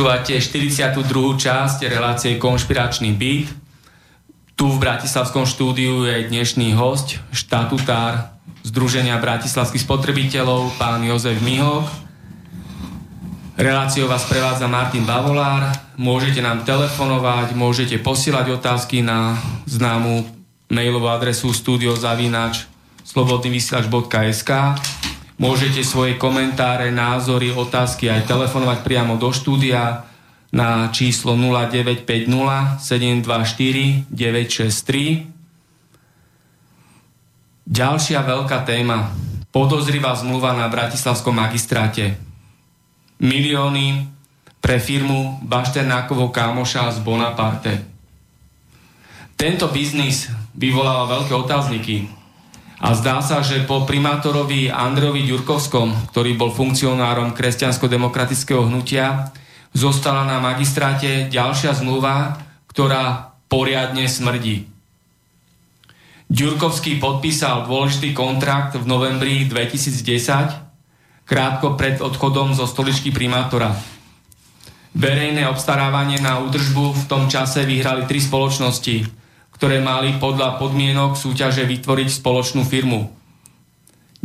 Počúvate 42. časť relácie Konšpiračný byt. Tu v Bratislavskom štúdiu je dnešný host, štatutár Združenia bratislavských spotrebiteľov, pán Jozef Mihok. Reláciou vás prevádza Martin Bavolár. Môžete nám telefonovať, môžete posielať otázky na známu mailovú adresu studiozavinač slobodnyvysielač.sk Môžete svoje komentáre, názory, otázky aj telefonovať priamo do štúdia na číslo 0950 724 963. Ďalšia veľká téma. Podozrivá zmluva na Bratislavskom magistráte. Milióny pre firmu Bašternákovho kámoša z Bonaparte. Tento biznis vyvolal veľké otázniky a zdá sa, že po primátorovi Andrejovi Ďurkovskom, ktorý bol funkcionárom kresťansko-demokratického hnutia, zostala na magistráte ďalšia zmluva, ktorá poriadne smrdí. Ďurkovský podpísal dôležitý kontrakt v novembri 2010, krátko pred odchodom zo stoličky primátora. Verejné obstarávanie na údržbu v tom čase vyhrali tri spoločnosti – ktoré mali podľa podmienok súťaže vytvoriť spoločnú firmu.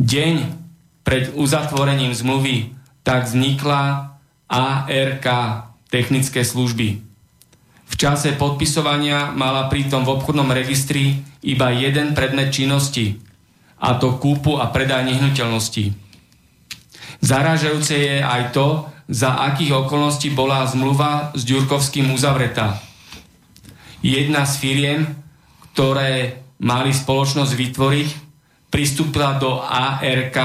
Deň pred uzatvorením zmluvy tak vznikla ARK, technické služby. V čase podpisovania mala pritom v obchodnom registri iba jeden predmet činnosti, a to kúpu a predaj nehnuteľností. Zarážajúce je aj to, za akých okolností bola zmluva s Ďurkovským uzavretá. Jedna z firiem ktoré mali spoločnosť vytvoriť, pristúpila do ARK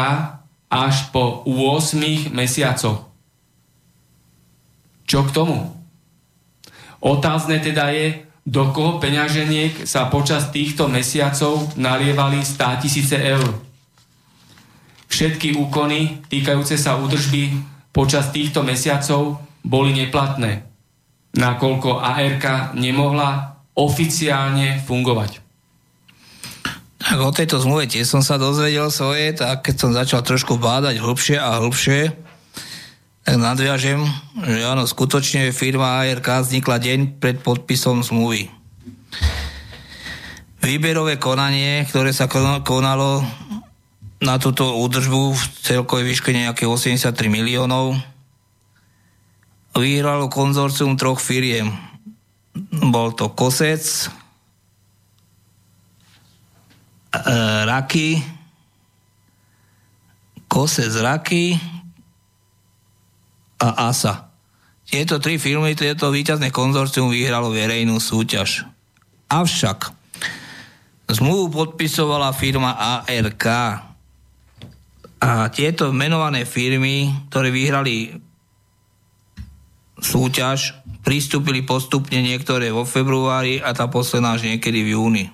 až po 8 mesiacoch. Čo k tomu? Otázne teda je, do koho peňaženiek sa počas týchto mesiacov nalievali 100 tisíce eur. Všetky úkony týkajúce sa údržby počas týchto mesiacov boli neplatné, nakoľko ARK nemohla oficiálne fungovať. Tak o tejto zmluve tiež som sa dozvedel svoje, tak keď som začal trošku bádať hlbšie a hlbšie, tak nadviažem, že áno, skutočne firma ARK vznikla deň pred podpisom zmluvy. Výberové konanie, ktoré sa konalo na túto údržbu v celkovej výške nejaké 83 miliónov, vyhralo konzorcium troch firiem. Bol to Kosec, e, Raky, Kosec Raky a ASA. Tieto tri firmy, tieto víťazné konzorcium vyhralo verejnú súťaž. Avšak zmluvu podpisovala firma ARK a tieto menované firmy, ktoré vyhrali súťaž, pristúpili postupne niektoré vo februári a tá posledná až niekedy v júni.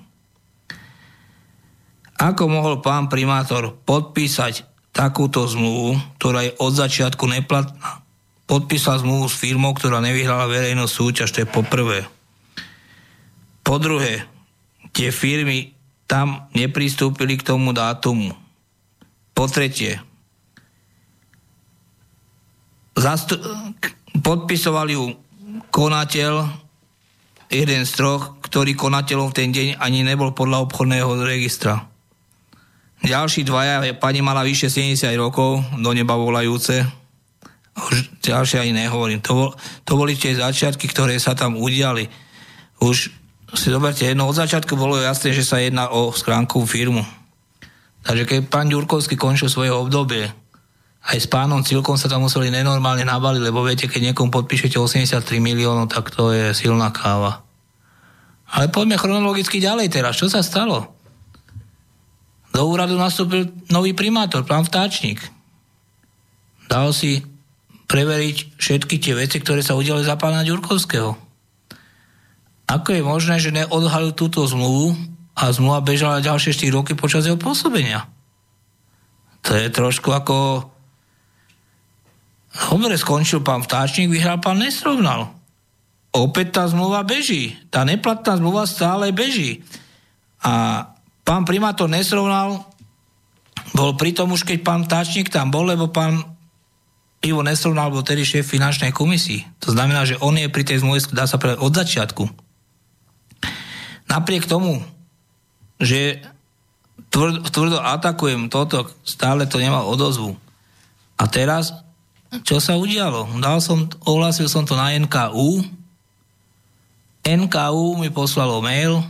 Ako mohol pán primátor podpísať takúto zmluvu, ktorá je od začiatku neplatná? Podpísal zmluvu s firmou, ktorá nevyhrala verejnú súťaž, to je po prvé. Po druhé, tie firmy tam nepristúpili k tomu dátumu. Po tretie, zastu- podpisoval ju konateľ, jeden z troch, ktorý konateľom v ten deň ani nebol podľa obchodného registra. Ďalší dvaja, pani mala vyše 70 rokov, do neba volajúce. Už ďalšie ani nehovorím. To, bol, to boli tie začiatky, ktoré sa tam udiali. Už si zoberte, jedno od začiatku bolo jasné, že sa jedná o skránkovú firmu. Takže keď pán Ďurkovský končil svoje obdobie, aj s pánom Cilkom sa tam museli nenormálne nabaliť, lebo viete, keď niekomu podpíšete 83 miliónov, tak to je silná káva. Ale poďme chronologicky ďalej teraz. Čo sa stalo? Do úradu nastúpil nový primátor, pán Vtáčnik. Dal si preveriť všetky tie veci, ktoré sa udiali za pána Ďurkovského. Ako je možné, že neodhalil túto zmluvu a zmluva bežala ďalšie 4 roky počas jeho pôsobenia? To je trošku ako... Dobre, skončil pán Vtáčnik, vyhral pán Nesrovnal. Opäť tá zmluva beží. Tá neplatná zmluva stále beží. A Pán primátor nesrovnal, bol pri tom už, keď pán Táčnik tam bol, lebo pán Ivo nesrovnal bol tedy šéf finančnej komisii. To znamená, že on je pri tej zmluve, dá sa povedať, od začiatku. Napriek tomu, že tvrdo, tvrdo atakujem toto, stále to nemal odozvu. A teraz, čo sa udialo? Dal som, ohlasil som to na NKU. NKU mi poslalo mail,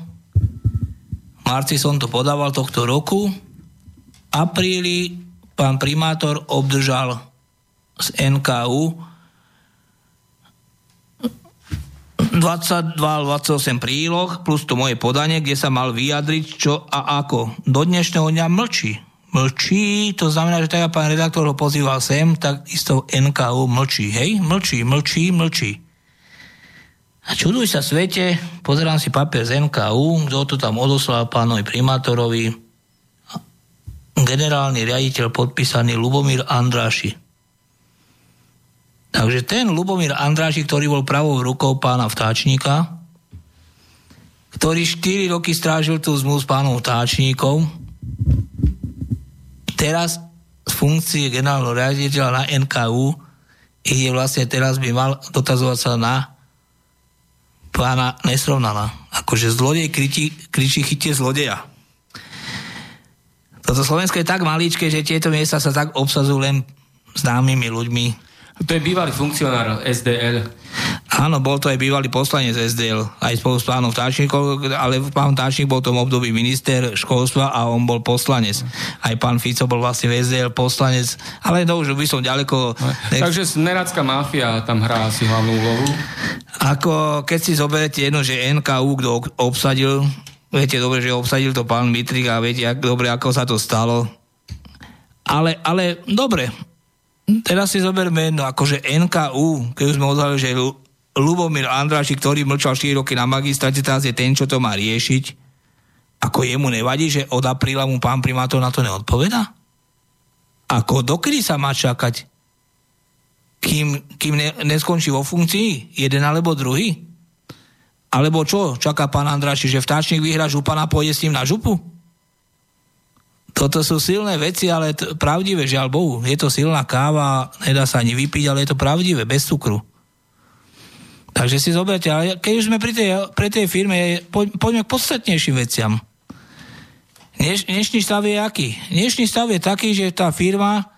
marci som to podával tohto roku. apríli pán primátor obdržal z NKU 22-28 príloh plus to moje podanie, kde sa mal vyjadriť čo a ako. Do dnešného dňa mlčí. Mlčí, to znamená, že tak pán redaktor ho pozýval sem, tak isto NKU mlčí. Hej? Mlčí, mlčí, mlčí. A čuduj sa svete, pozerám si papier z NKU, kto to tam odoslal pánovi primátorovi, generálny riaditeľ podpísaný Lubomír Andráši. Takže ten Lubomír Andráši, ktorý bol pravou rukou pána Vtáčníka, ktorý 4 roky strážil tú zmluvu s pánom Vtáčníkom, teraz z funkcie generálneho riaditeľa na NKU ide vlastne teraz by mal dotazovať sa na pána nesrovnala. Akože zlodej kričí, kričí chytie zlodeja. Toto Slovensko je tak maličké, že tieto miesta sa tak obsazujú len známymi ľuďmi. To je bývalý funkcionár SDL. Áno, bol to aj bývalý poslanec SDL, aj spolu s pánom Táčnikom, ale pán Táčnik bol v tom období minister školstva a on bol poslanec. Aj pán Fico bol vlastne v SDL poslanec, ale to už by som ďaleko... Nech... Takže smeracká mafia tam hrá asi hlavnú úlohu. Ako keď si zoberete jedno, že NKU, kto obsadil Viete dobre, že obsadil to pán Mitrik a viete ak, dobre, ako sa to stalo. Ale, ale dobre, teraz si zoberme jedno, akože NKU, keď už sme odhalili, že Lubomír Andráši, ktorý mlčal 4 roky na magistráte, teraz je ten, čo to má riešiť. Ako jemu nevadí, že od apríla mu pán primátor na to neodpoveda? Ako dokedy sa má čakať? Kým, kým ne, neskončí vo funkcii? Jeden alebo druhý? Alebo čo, čaká pán Andráši, že vtáčnik vyhra župana a pôjde s ním na župu? Toto sú silné veci, ale t- pravdivé, žiaľ Bohu. Je to silná káva, nedá sa ani vypiť, ale je to pravdivé, bez cukru. Takže si zoberte, ale keď už sme pri tej, pri tej firme, poď, poďme k podstatnejším veciam. Dneš, dnešný stav je aký? Dnešný stav je taký, že tá firma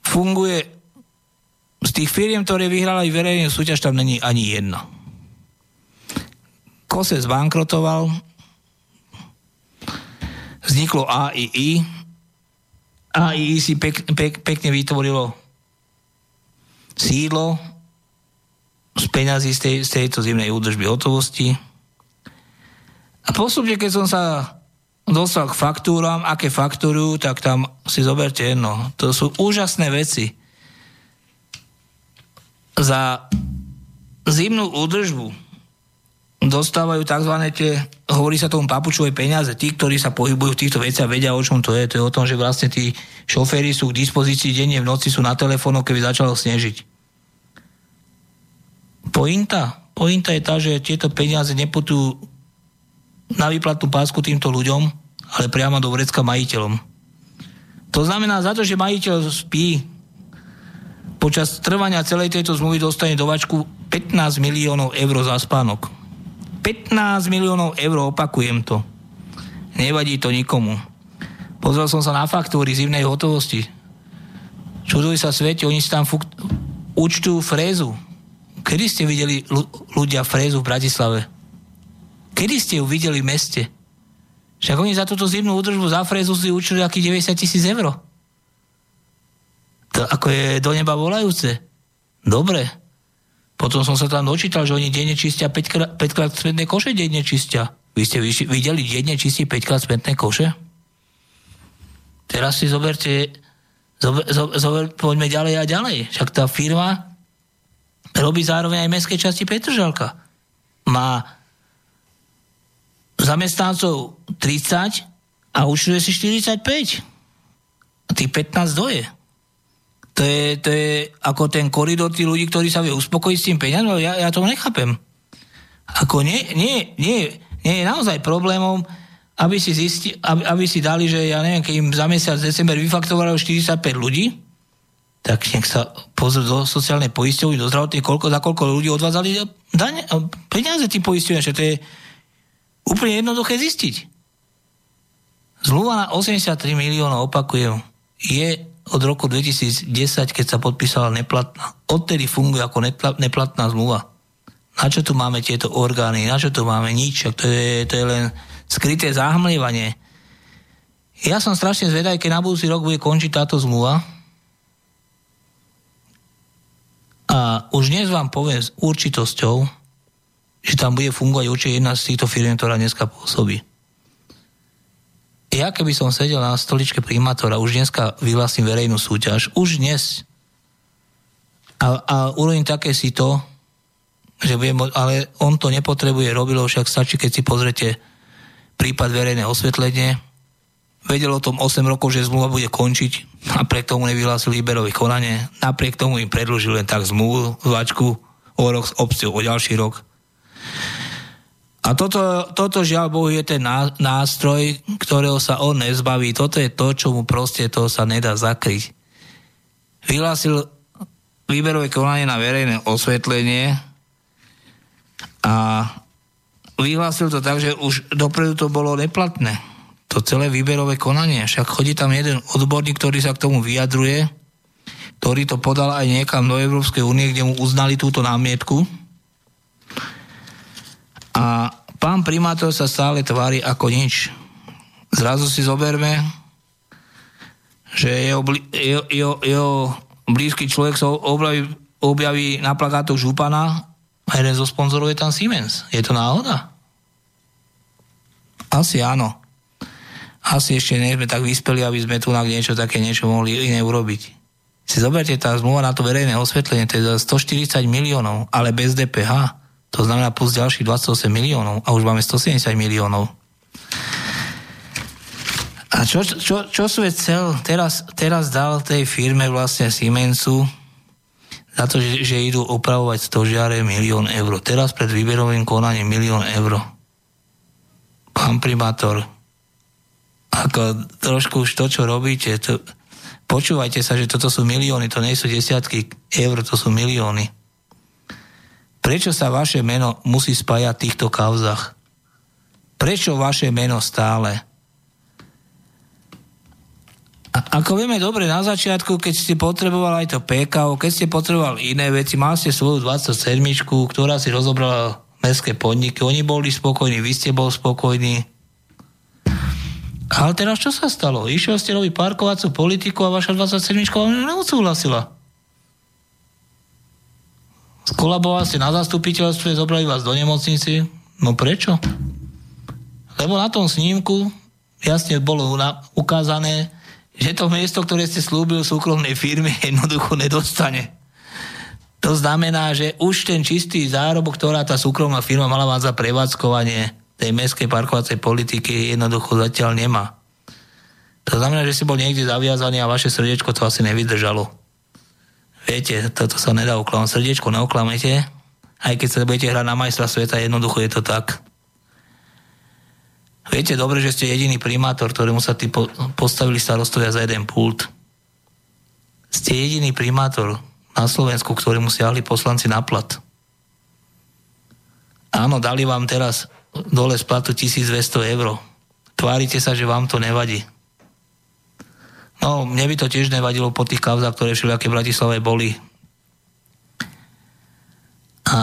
funguje z tých firiem, ktoré vyhrala aj verejnú súťaž, tam není ani jedna. Kose zbankrotoval, vzniklo AII, AII si pek, pek, pekne vytvorilo sídlo z peňazí z, tej, z tejto zimnej údržby hotovosti. A postupne, keď som sa dostal k faktúram, aké faktúru, tak tam si zoberte jedno. To sú úžasné veci. Za zimnú údržbu dostávajú tzv. tie, hovorí sa tomu papučové peniaze. Tí, ktorí sa pohybujú v týchto veciach, vedia, o čom to je. To je o tom, že vlastne tí šoféry sú k dispozícii denne v noci, sú na telefónu, keby začalo snežiť. Pointa? Pointa je tá, že tieto peniaze neputujú na výplatnú pásku týmto ľuďom, ale priamo do vrecka majiteľom. To znamená, za to, že majiteľ spí, počas trvania celej tejto zmluvy dostane do vačku 15 miliónov eur za spánok 15 miliónov eur, opakujem to. Nevadí to nikomu. Pozrel som sa na faktúry zimnej hotovosti. Čuduj sa svete, oni si tam fuk- účtujú frézu. Kedy ste videli ľudia frézu v Bratislave? Kedy ste ju videli v meste? Však oni za túto zimnú údržbu za frézu si účtujú aký 90 tisíc eur. To ako je do neba volajúce. Dobre, potom som sa tam dočítal, že oni denne čistia 5 krát, 5 krát smetné koše denne čistia. Vy ste videli denne čistiť 5 krát smetné koše? Teraz si zoberte, zober, zober, poďme ďalej a ďalej. Však tá firma robí zároveň aj mestskej časti Petržalka. Má zamestnancov 30 a účtuje si 45. A tých 15 doje to je, to je ako ten koridor tých ľudí, ktorí sa vie uspokojiť s tým peniazom, ja, ja to nechápem. Ako nie, nie, nie, nie je naozaj problémom, aby si, zisti, aby, aby si dali, že ja neviem, keď im za mesiac december vyfaktovalo 45 ľudí, tak nech sa pozrú do sociálnej poisťovny, do zdravotnej, koľko, za koľko ľudí odvádzali dane, peniaze tí poisťovne, že to je úplne jednoduché zistiť. Zmluva na 83 miliónov, opakujem, je od roku 2010, keď sa podpísala neplatná. Odtedy funguje ako neplatná zmluva. Na čo tu máme tieto orgány? Na čo tu máme nič? To je, to je len skryté zahmlievanie. Ja som strašne zvedavý, keď na budúci rok bude končiť táto zmluva. A už dnes vám poviem s určitosťou, že tam bude fungovať určite jedna z týchto firm, ktorá dneska pôsobí. Ja keby som sedel na stoličke primátora, už dneska vyhlasím verejnú súťaž, už dnes. A, a urobím také si to, že viem, ale on to nepotrebuje, robilo však stačí, keď si pozrete prípad verejné osvetlenie, vedel o tom 8 rokov, že zmluva bude končiť, napriek tomu nevyhlásil výberové konanie, napriek tomu im predlžil len tak zmluvu, o rok s opciou o ďalší rok. A toto, toto žiaľ Bohu je ten nástroj, ktorého sa on nezbaví. Toto je to, čo mu proste to sa nedá zakryť. Vyhlásil výberové konanie na verejné osvetlenie a vyhlásil to tak, že už dopredu to bolo neplatné. To celé výberové konanie. Však chodí tam jeden odborník, ktorý sa k tomu vyjadruje, ktorý to podal aj niekam do Európskej únie, kde mu uznali túto námietku a pán primátor sa stále tvári ako nič. Zrazu si zoberme, že jeho, jeho, jeho, jeho blízky človek sa objaví, objaví na plakátoch župana a jeden zo sponzorov je tam Siemens. Je to náhoda? Asi áno. Asi ešte nie sme tak vyspeli, aby sme tu na niečo také niečo mohli iné urobiť. Si zoberte, tá zmluva na to verejné osvetlenie, to je za 140 miliónov, ale bez DPH. To znamená plus ďalších 28 miliónov a už máme 170 miliónov. A čo, čo, čo svet cel teraz, teraz dal tej firme vlastne Siemensu za to, že, že idú opravovať stožiare milión eur. Teraz pred výberovým konaním milión eur. Pán primátor, ako trošku už to, čo robíte, to, počúvajte sa, že toto sú milióny, to nie sú desiatky eur, to sú milióny. Prečo sa vaše meno musí spájať v týchto kauzach? Prečo vaše meno stále? A, ako vieme dobre, na začiatku, keď ste potrebovali aj to PKO, keď ste potrebovali iné veci, mal ste svoju 27, ktorá si rozobrala mestské podniky, oni boli spokojní, vy ste bol spokojní. Ale teraz čo sa stalo? Išiel ste robiť parkovacú politiku a vaša 27 vám neodsúhlasila. Skolaboval ste na zastupiteľstve, zobrali vás do nemocnici. No prečo? Lebo na tom snímku jasne bolo ukázané, že to miesto, ktoré ste slúbil súkromnej firme, jednoducho nedostane. To znamená, že už ten čistý zárobok, ktorá tá súkromná firma mala mať za prevádzkovanie tej mestskej parkovacej politiky, jednoducho zatiaľ nemá. To znamená, že si bol niekde zaviazaný a vaše srdiečko to asi nevydržalo. Viete, toto sa nedá uklamať. Srdiečko neoklamete, aj keď sa budete hrať na majstra sveta, jednoducho je to tak. Viete dobre, že ste jediný primátor, ktorému sa tí postavili starostovia za jeden pult. Ste jediný primátor na Slovensku, ktorému siahli poslanci na plat. Áno, dali vám teraz dole splatu 1200 eur. Tvárite sa, že vám to nevadí. No, mne by to tiež nevadilo po tých kauzách, ktoré všelijaké v Bratislave boli. A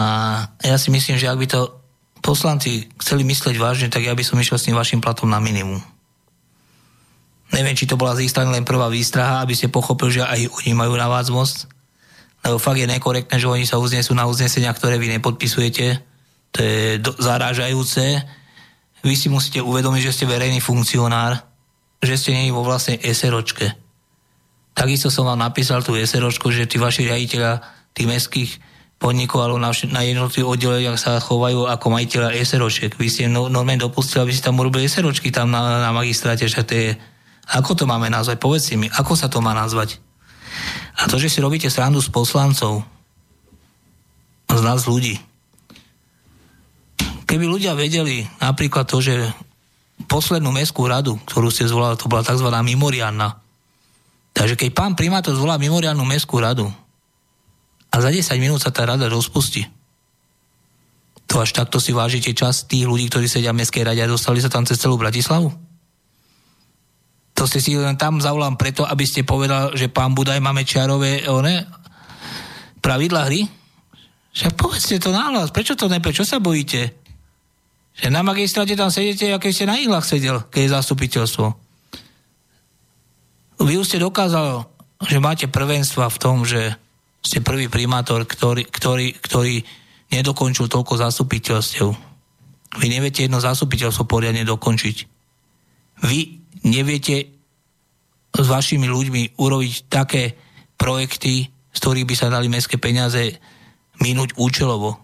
ja si myslím, že ak by to poslanci chceli mysleť vážne, tak ja by som išiel s tým vašim platom na minimum. Neviem, či to bola z ich strany len prvá výstraha, aby ste pochopili, že aj oni majú na vás moc. Lebo fakt je nekorektné, že oni sa uznesú na uznesenia, ktoré vy nepodpisujete. To je do, zarážajúce. Vy si musíte uvedomiť, že ste verejný funkcionár, že ste není vo vlastnej SROčke. Takisto som vám napísal tú SROčku, že tí vaši riaditeľa tých mestských podnikov alebo na, na jednotlivých oddeleniach sa chovajú ako majiteľa SROčiek. Vy ste no, normálne dopustili, aby ste tam urobili SROčky tam na, na magistráte, že to je... Ako to máme nazvať? Povedzte mi, ako sa to má nazvať? A to, že si robíte srandu s poslancov, z nás ľudí. Keby ľudia vedeli napríklad to, že poslednú mestskú radu, ktorú ste zvolali, to bola tzv. mimoriánna. Takže keď pán primátor zvolá mimoriánnu mestskú radu, a za 10 minút sa tá rada rozpustí. To až takto si vážite čas tých ľudí, ktorí sedia v Mestskej rade a dostali sa tam cez celú Bratislavu? To ste si len tam zavolám preto, aby ste povedal, že pán Budaj máme čiarové one, pravidla hry? Však povedzte to náhlas, prečo to nepe, čo sa bojíte? Že na magistráte tam sedíte, aké ste na ihlách sedel, keď je zastupiteľstvo. Vy už ste dokázal, že máte prvenstva v tom, že ste prvý primátor, ktorý, ktorý, ktorý nedokončil toľko zastupiteľstiev. Vy neviete jedno zastupiteľstvo poriadne dokončiť. Vy neviete s vašimi ľuďmi urobiť také projekty, z ktorých by sa dali mestské peniaze minúť účelovo.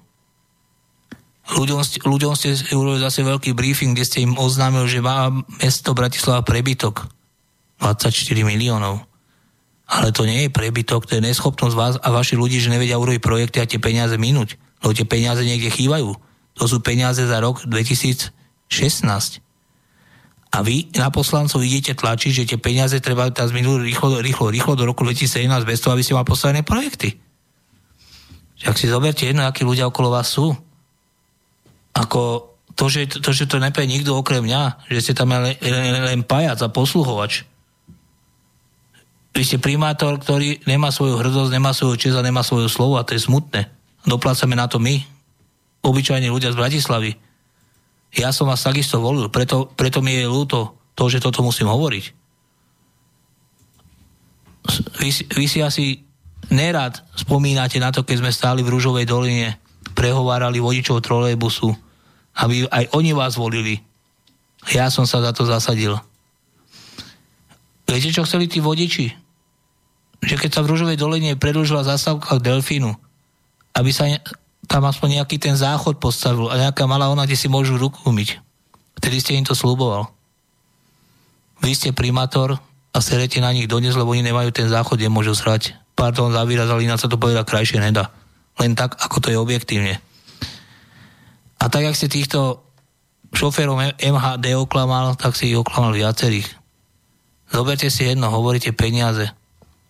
Ľuďom, ľuďom ste urobili zase veľký briefing, kde ste im oznámil, že má mesto Bratislava prebytok 24 miliónov. Ale to nie je prebytok, to je neschopnosť vás a vaši ľudí, že nevedia urobiť projekty a tie peniaze minúť. Lebo tie peniaze niekde chýbajú. To sú peniaze za rok 2016. A vy na poslancov idete tlačiť, že tie peniaze treba teraz minúť rýchlo, rýchlo, rýchlo do roku 2017 bez toho, aby ste mali postavené projekty. Ak si zoberte jedno, akí ľudia okolo vás sú. Ako to, že to, že to nepie nikto okrem mňa, že ste tam len, len, len pajac a posluhovač, vy ste primátor, ktorý nemá svoju hrdosť, nemá svoju čest a nemá svoju slovo a to je smutné. Doplácame na to my, obyčajní ľudia z Bratislavy. Ja som vás takisto volil, preto, preto mi je ľúto to, že toto musím hovoriť. Vy, vy si asi nerad spomínate na to, keď sme stáli v Rúžovej doline, prehovárali vodičov trolejbusu, aby aj oni vás volili. Ja som sa za to zasadil. Viete, čo chceli tí vodiči? Že keď sa v Rúžovej dolenie predlžila zastávka Delfínu, aby sa tam aspoň nejaký ten záchod postavil a nejaká malá ona, kde si môžu ruku umyť. Vtedy ste im to slúboval. Vy ste primátor a serete na nich dodnes, lebo oni nemajú ten záchod, kde môžu srať. Pardon za výraz, ale ináč sa to povedať krajšie nedá. Len tak, ako to je objektívne. A tak, ak ste týchto šoférov MHD oklamal, tak si ich oklamal viacerých. Zoberte si jedno, hovoríte peniaze.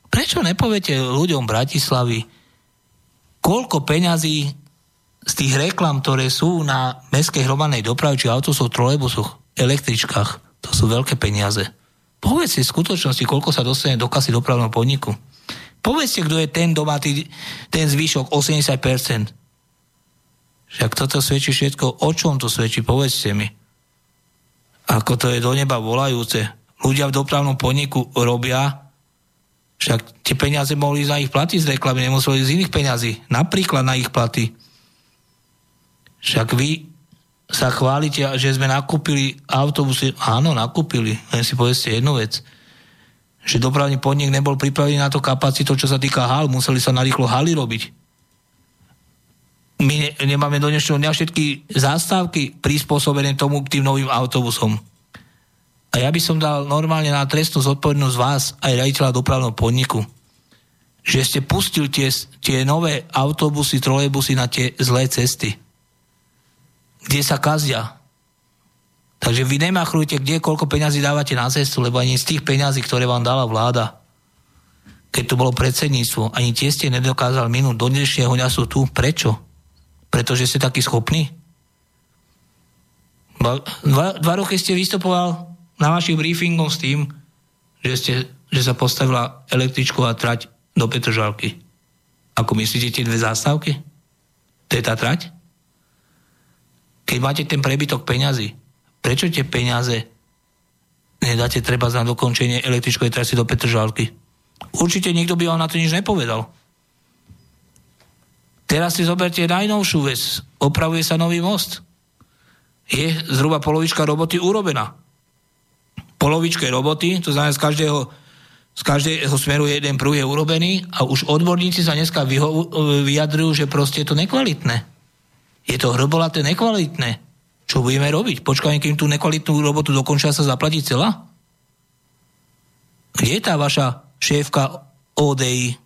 Prečo nepoviete ľuďom Bratislavy, koľko peňazí z tých reklam, ktoré sú na mestskej hromadnej doprave, či autosoch, trolejbusoch, električkách, to sú veľké peniaze. Povedzte v skutočnosti, koľko sa dostane do kasy dopravného podniku. Povedzte, kto je ten doma, ten zvyšok 80%. Však toto svedčí všetko. O čom to svedčí? Povedzte mi. Ako to je do neba volajúce. Ľudia v dopravnom podniku robia, však tie peniaze mohli ísť na ich platy z reklamy, nemuseli z iných peňazí. Napríklad na ich platy. Však vy sa chválite, že sme nakúpili autobusy. Áno, nakúpili. Len si povedzte jednu vec. Že dopravný podnik nebol pripravený na to kapacitu, čo sa týka hal. Museli sa narýchlo haly robiť my ne, nemáme do dnešného dňa všetky zástavky prispôsobené tomu k tým novým autobusom. A ja by som dal normálne na trestnú zodpovednosť vás aj rejiteľa dopravného podniku, že ste pustil tie, tie nové autobusy, trolejbusy na tie zlé cesty, kde sa kazia. Takže vy nemachrujte, kde koľko peňazí dávate na cestu, lebo ani z tých peňazí, ktoré vám dala vláda, keď to bolo predsedníctvo, ani tie ste nedokázali minúť. Do dnešného dňa sú tu. Prečo? Pretože ste taký schopný? Dva, dva roky ste vystupoval na vašich briefingov s tým, že, ste, že sa postavila električková trať do Petržalky. Ako myslíte tie dve zástavky? To je tá trať? Keď máte ten prebytok peňazí, prečo tie peniaze nedáte treba za dokončenie električkovej trasy do Petržalky? Určite nikto by vám na to nič nepovedal. Teraz si zoberte najnovšiu vec. Opravuje sa nový most. Je zhruba polovička roboty urobená. Polovičke roboty, to znamená z každého, z každého smeru jeden prúh je urobený a už odborníci sa dneska vyho- vyjadrujú, že proste je to nekvalitné. Je to hrobolaté nekvalitné. Čo budeme robiť? Počkajme, kým tú nekvalitnú robotu dokončia sa zaplatiť celá? Kde je tá vaša šéfka ODI?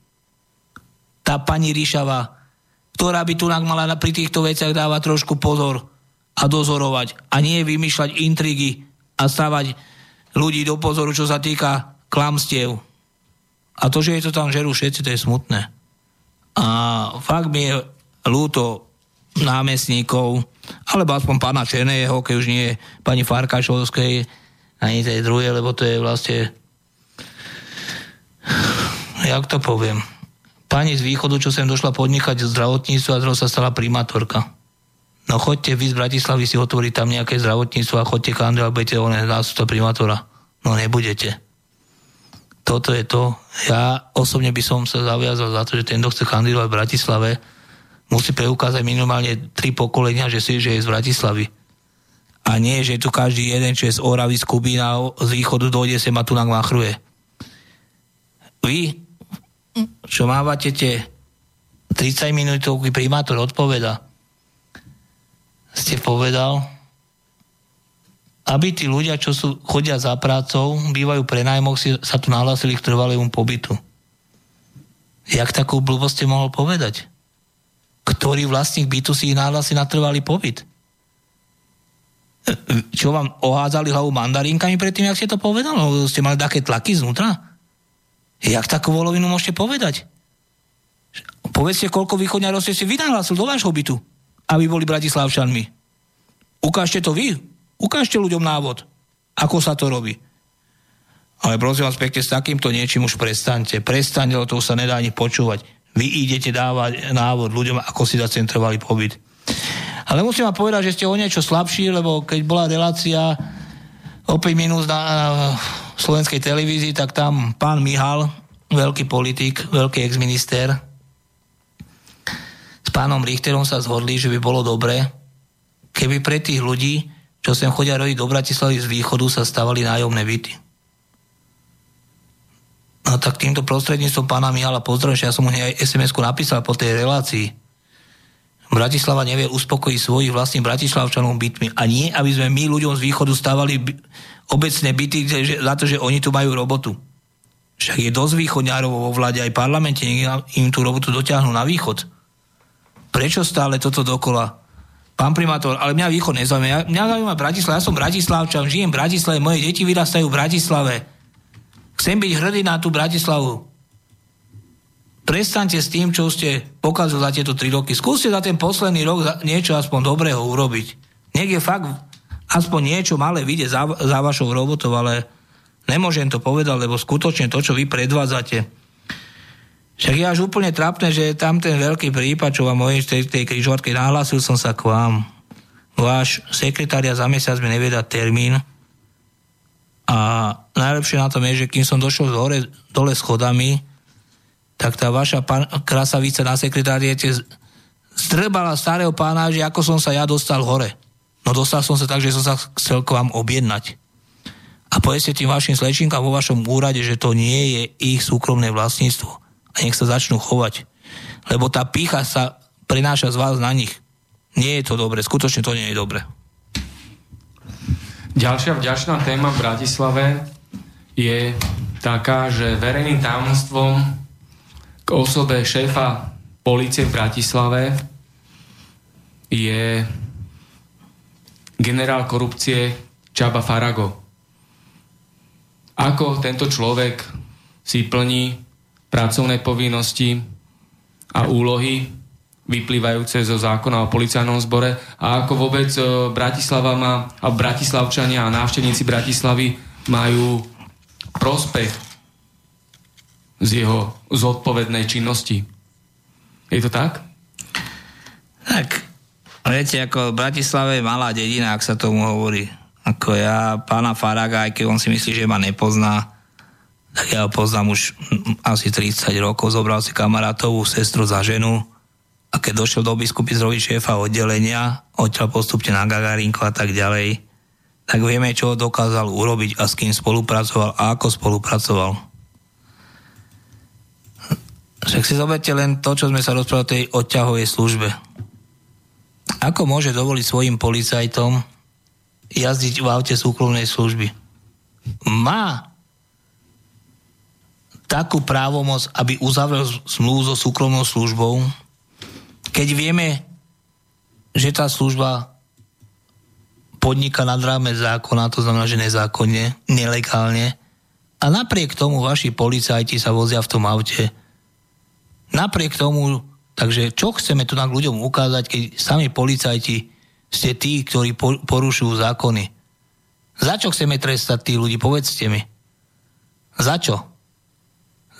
Tá pani Ríšava, ktorá by tu mala pri týchto veciach dávať trošku pozor a dozorovať a nie vymýšľať intrigy a stavať ľudí do pozoru, čo sa týka klamstiev. A to, že je to tam žerú všetci, to je smutné. A fakt mi je ľúto námestníkov, alebo aspoň pána Černého, keď už nie pani Farkašovskej, ani tej druhej, lebo to je vlastne jak to poviem pani z východu, čo sem došla podnikať v zdravotníctvu a zrazu sa stala primátorka. No chodte vy z Bratislavy si otvoriť tam nejaké zdravotníctvo a chodte k Andrej budete oné zástupca primátora. No nebudete. Toto je to. Ja osobne by som sa zaviazal za to, že ten, kto chce kandidovať v Bratislave, musí preukázať minimálne tri pokolenia, že si že je z Bratislavy. A nie, že tu každý jeden, čo je z Oravy, z Kubína, z východu dojde sem a tu machruje. Vy čo mávate tie 30 minútovky primátor odpoveda. Ste povedal, aby tí ľudia, čo sú, chodia za prácou, bývajú pre nájmoch, si, sa tu nahlásili k trvalému pobytu. Jak takú blbosť ste mohol povedať? Ktorý vlastník bytu si ich nahlási na trvalý pobyt? Čo vám ohádzali hlavu mandarinkami predtým, jak ste to povedal? No, ste mali také tlaky znútra? Jak takú volovinu môžete povedať? Povedzte, koľko východňarov ste si vynahlásil do vášho bytu, aby boli bratislavčanmi. Ukážte to vy. Ukážte ľuďom návod, ako sa to robí. Ale prosím vás pekne, s takýmto niečím už prestaňte. Prestaňte, lebo to sa nedá ani počúvať. Vy idete dávať návod ľuďom, ako si zacentrovali pobyt. Ale musím vám povedať, že ste o niečo slabší, lebo keď bola relácia o 5 minút na slovenskej televízii, tak tam pán Mihal, veľký politik, veľký exminister, s pánom Richterom sa zhodli, že by bolo dobré, keby pre tých ľudí, čo sem chodia rojiť do Bratislavy z východu, sa stavali nájomné byty. No tak týmto prostredníctvom pána Mihala pozdravím, že ja som mu aj SMS-ku napísal po tej relácii. Bratislava nevie uspokojiť svojich vlastných bratislavčanov bytmi. A nie, aby sme my ľuďom z východu stávali obecné byty za to, že oni tu majú robotu. Však je dosť východňárov vo vláde aj parlamente, nech im tú robotu dotiahnu na východ. Prečo stále toto dokola? Pán primátor, ale mňa východ nezaujíma. Mňa zaujíma Bratislava, ja som Bratislavčan, žijem v Bratislave, moje deti vyrastajú v Bratislave. Chcem byť hrdý na tú Bratislavu. Prestaňte s tým, čo ste pokazili za tieto tri roky. Skúste za ten posledný rok niečo aspoň dobrého urobiť. Je fakt aspoň niečo malé vyjde za, za vašou robotou, ale nemôžem to povedať, lebo skutočne to, čo vy predvádzate, však je až úplne trápne, že tam ten veľký prípad, čo vám mojej tej, tej križovatke nahlásil som sa k vám. Váš sekretária za mesiac mi nevie dať termín a najlepšie na tom je, že kým som došiel hore, dole schodami, tak tá vaša pán, krasavica na sekretáriete strbala starého pána, že ako som sa ja dostal hore. No dostal som sa tak, že som sa chcel k vám objednať. A povedzte tým vašim slečinkám vo vašom úrade, že to nie je ich súkromné vlastníctvo a nech sa začnú chovať. Lebo tá pícha sa prenáša z vás na nich. Nie je to dobre, skutočne to nie je dobre. Ďalšia vďačná téma v Bratislave je taká, že verejným tajomstvom k osobe šéfa policie v Bratislave je generál korupcie Čaba Farago. Ako tento človek si plní pracovné povinnosti a úlohy vyplývajúce zo zákona o policajnom zbore a ako vôbec e, Bratislava má, a Bratislavčania a návštevníci Bratislavy majú prospech z jeho zodpovednej činnosti. Je to tak? Tak, viete, ako Bratislava je malá dedina, ak sa tomu hovorí. Ako ja, pána Faraga, aj keď on si myslí, že ma nepozná, tak ja ho poznám už asi 30 rokov, zobral si kamarátovú sestru za ženu a keď došiel do biskupy zrobiť šéfa oddelenia, odtiaľ postupne na Gagarinku a tak ďalej, tak vieme, čo dokázal urobiť a s kým spolupracoval a ako spolupracoval. Však si zoberte len to, čo sme sa rozprávali o tej odťahovej službe. Ako môže dovoliť svojim policajtom jazdiť v aute súkromnej služby? Má takú právomoc, aby uzavrel zmluvu so súkromnou službou, keď vieme, že tá služba podniká nad rámec zákona, to znamená, že nezákonne, nelegálne, a napriek tomu vaši policajti sa vozia v tom aute. Napriek tomu, takže čo chceme tu nám ľuďom ukázať, keď sami policajti ste tí, ktorí porušujú zákony? Za čo chceme trestať tých ľudí? Povedzte mi. Za čo?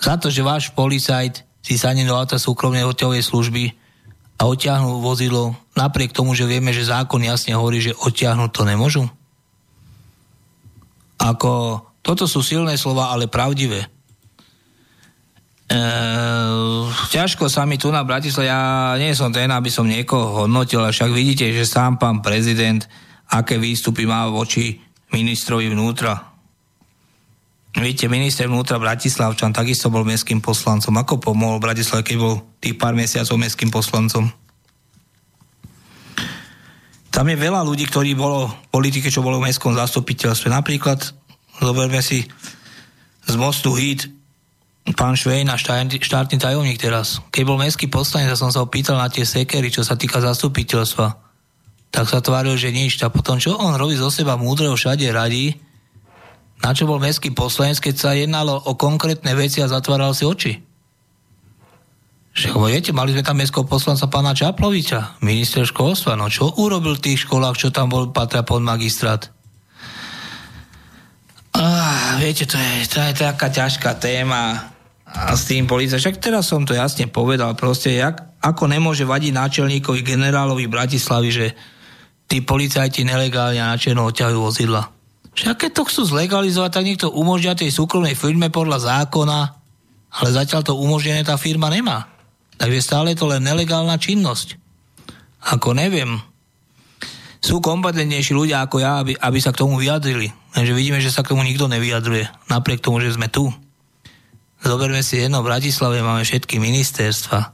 za to, že váš policajt si sadne do auta súkromnej odťahovej služby a odtiahnu vozidlo, napriek tomu, že vieme, že zákon jasne hovorí, že odtiahnuť to nemôžu? Ako, toto sú silné slova, ale pravdivé. E, ťažko sa mi tu na Bratislave, ja nie som ten, aby som niekoho hodnotil, však vidíte, že sám pán prezident, aké výstupy má voči ministrovi vnútra. Viete, minister vnútra Bratislavčan takisto bol mestským poslancom. Ako pomohol Bratislave, keď bol tých pár mesiacov mestským poslancom? Tam je veľa ľudí, ktorí bolo v politike, čo bolo v mestskom zastupiteľstve. Napríklad, zoberme si z mostu Hit, pán Švejn a štátny tajomník teraz. Keď bol mestský poslanec, ja som sa ho pýtal na tie sekery, čo sa týka zastupiteľstva, tak sa tváril, že nič. A potom, čo on robí zo seba múdreho všade radí, na čo bol mestský poslanec, keď sa jednalo o konkrétne veci a zatváral si oči? Však viete, mali sme tam mestského poslanca pána Čaploviča, minister školstva. No čo urobil v tých školách, čo tam bol, patria pod magistrát? Ah, viete, to je, to je taká ťažká téma a s tým policia. Však teraz som to jasne povedal, proste, jak, ako nemôže vadiť náčelníkovi generálovi Bratislavy, že tí policajti nelegálne na černo odťahujú vozidla. Však keď to chcú zlegalizovať, tak niekto umožňa tej súkromnej firme podľa zákona, ale zatiaľ to umožnené tá firma nemá. Takže stále je to len nelegálna činnosť. Ako neviem. sú kompetentnejší ľudia ako ja, aby, aby sa k tomu vyjadrili. Takže vidíme, že sa k tomu nikto nevyjadruje, napriek tomu, že sme tu. Zoberme si jedno, v Bratislave máme všetky ministerstva.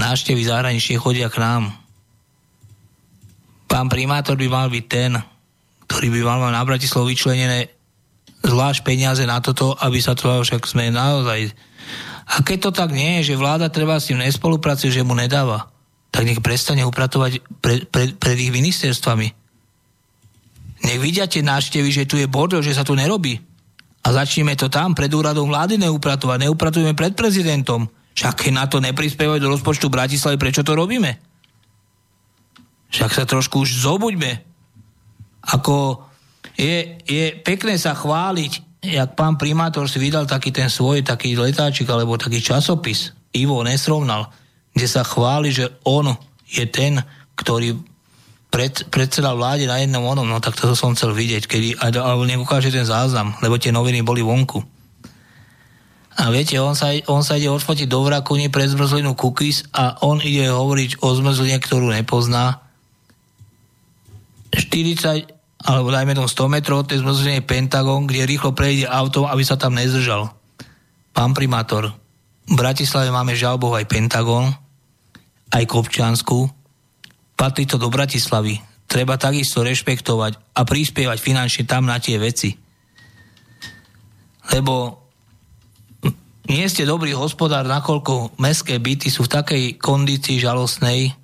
Návštevy zahraničie chodia k nám. Pán primátor by mal byť ten, ktorý by mal mať na Bratislavu vyčlenené zvlášť peniaze na toto, aby sa to však sme naozaj... A keď to tak nie je, že vláda treba s tým nespolupracuje, že mu nedáva, tak nech prestane upratovať pred, pred, pred ich ministerstvami. Nech vidia tie návštevy, že tu je bordel, že sa tu nerobí. A začneme to tam, pred úradom vlády neupratovať. Neupratujeme pred prezidentom. Však keď na to neprispievajú do rozpočtu Bratislavy, prečo to robíme? Však sa trošku už zobuďme. Ako je, je pekné sa chváliť, jak pán primátor si vydal taký ten svoj taký letáčik alebo taký časopis. Ivo nesrovnal kde sa chváli, že on je ten, ktorý pred, predseda vláde na jednom onom, no tak to som chcel vidieť, kedy, alebo nech ukáže ten záznam, lebo tie noviny boli vonku. A viete, on sa, on sa ide odfotiť do vrakuny pre zmrzlinu cookies a on ide hovoriť o zmrzline, ktorú nepozná. 40, alebo dajme tomu 100 metrov od tej zmrzliny Pentagon, kde rýchlo prejde autom, aby sa tam nezdržal. Pán primátor, v Bratislave máme žalbov aj Pentagon, aj Kopčiansku. Patrí to do Bratislavy. Treba takisto rešpektovať a prispievať finančne tam na tie veci. Lebo nie ste dobrý hospodár, nakoľko mestské byty sú v takej kondícii žalostnej,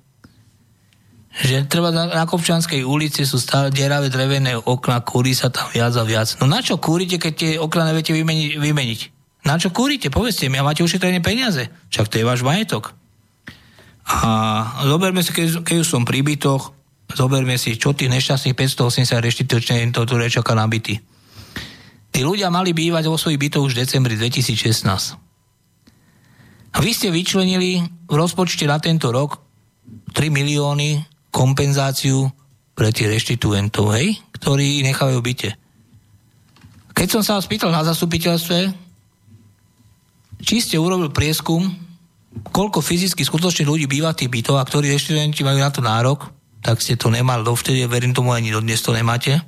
že treba na, na Kopčanskej ulici sú stále deravé drevené okna, kúri sa tam viac a viac. No na čo kúrite, keď tie okna neviete vymeniť? vymeniť? Na čo kúrite? Povedzte mi, a máte ušetrené peniaze. Však to je váš majetok. A zoberme si, keď, keď už som pri bytoch, zoberme si, čo tých nešťastných 580 reštitučne to tu čaká na byty. Tí ľudia mali bývať vo svojich bytoch už v decembri 2016. A vy ste vyčlenili v rozpočte na tento rok 3 milióny kompenzáciu pre tých reštituentov, hej, ktorí nechávajú byte. Keď som sa vás pýtal na zastupiteľstve, či ste urobil prieskum koľko fyzicky skutočne ľudí býva tých bytoch a ktorí študenti majú na to nárok, tak ste to nemali dovtedy, verím tomu ani dodnes to nemáte.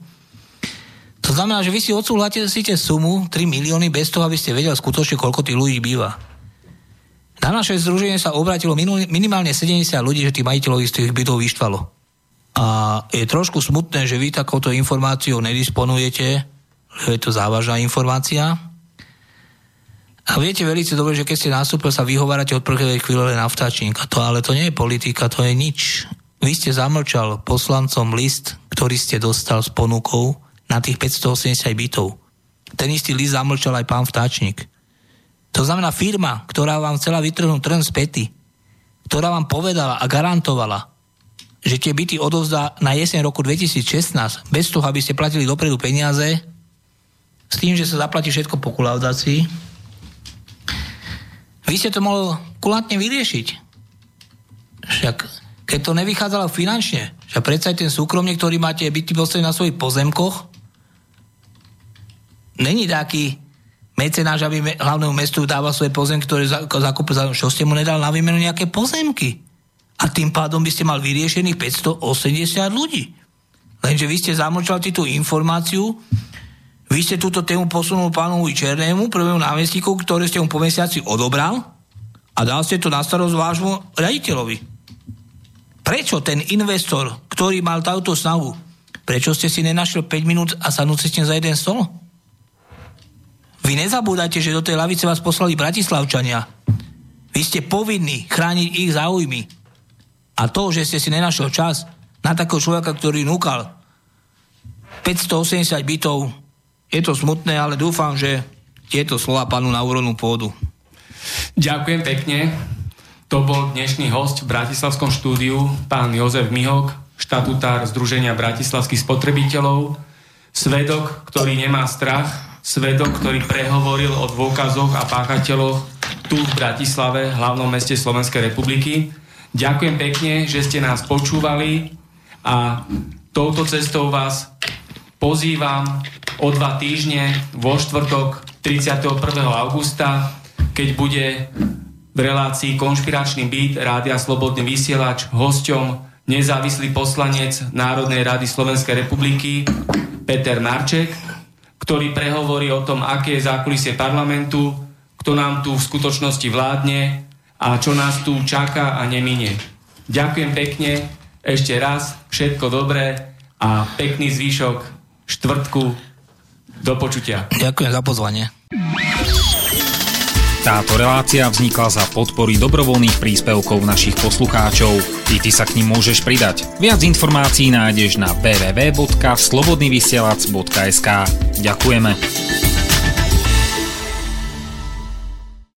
To znamená, že vy si odsúhlasíte sumu 3 milióny bez toho, aby ste vedeli skutočne, koľko tých ľudí býva. Na naše združenie sa obratilo minimálne 70 ľudí, že tých majiteľov z tých bytov vyštvalo. A je trošku smutné, že vy takouto informáciou nedisponujete, že je to závažná informácia, a viete veľmi dobre, že keď ste nastúpil, sa vyhovárate od prvej chvíle na vtáčnika. To, ale to nie je politika, to je nič. Vy ste zamlčal poslancom list, ktorý ste dostal s ponukou na tých 580 bytov. Ten istý list zamlčal aj pán vtáčnik. To znamená firma, ktorá vám chcela vytrhnúť trn z pety, ktorá vám povedala a garantovala, že tie byty odovzdá na jeseň roku 2016 bez toho, aby ste platili dopredu peniaze, s tým, že sa zaplatí všetko po kulaudácii, vy ste to mohli kulantne vyriešiť. Však keď to nevychádzalo finančne, že predsa aj ten súkromník, ktorý máte byty postavené na svojich pozemkoch, není taký mecenáš, aby hlavnému mestu dával svoje pozemky, ktoré zakúpil za čo ste mu nedal na výmenu nejaké pozemky. A tým pádom by ste mal vyriešených 580 ľudí. Lenže vy ste zamlčali tú informáciu, vy ste túto tému posunul pánovi Černému, prvému námestníku, ktoré ste mu po mesiaci odobral a dal ste to na starosť vášmu riaditeľovi. Prečo ten investor, ktorý mal táto snahu, prečo ste si nenašiel 5 minút a sadnúť si za jeden stôl? Vy nezabúdajte, že do tej lavice vás poslali bratislavčania. Vy ste povinní chrániť ich záujmy. A to, že ste si nenašiel čas na takého človeka, ktorý núkal 580 bytov je to smutné, ale dúfam, že tieto slova panu na úrodnú pôdu. Ďakujem pekne. To bol dnešný host v Bratislavskom štúdiu, pán Jozef Mihok, štatutár Združenia bratislavských spotrebiteľov, svedok, ktorý nemá strach, svedok, ktorý prehovoril o dôkazoch a páchateľoch tu v Bratislave, hlavnom meste Slovenskej republiky. Ďakujem pekne, že ste nás počúvali a touto cestou vás pozývam o dva týždne vo štvrtok 31. augusta, keď bude v relácii Konšpiračný byt Rádia Slobodný vysielač hosťom nezávislý poslanec Národnej rady Slovenskej republiky Peter Marček, ktorý prehovorí o tom, aké je zákulisie parlamentu, kto nám tu v skutočnosti vládne a čo nás tu čaká a neminie. Ďakujem pekne, ešte raz, všetko dobré a pekný zvýšok štvrtku. Do počutia. Ďakujem za pozvanie. Táto relácia vznikla za podpory dobrovoľných príspevkov našich poslucháčov. I ty sa k ním môžeš pridať. Viac informácií nájdeš na www.slobodnyvysielac.sk Ďakujeme.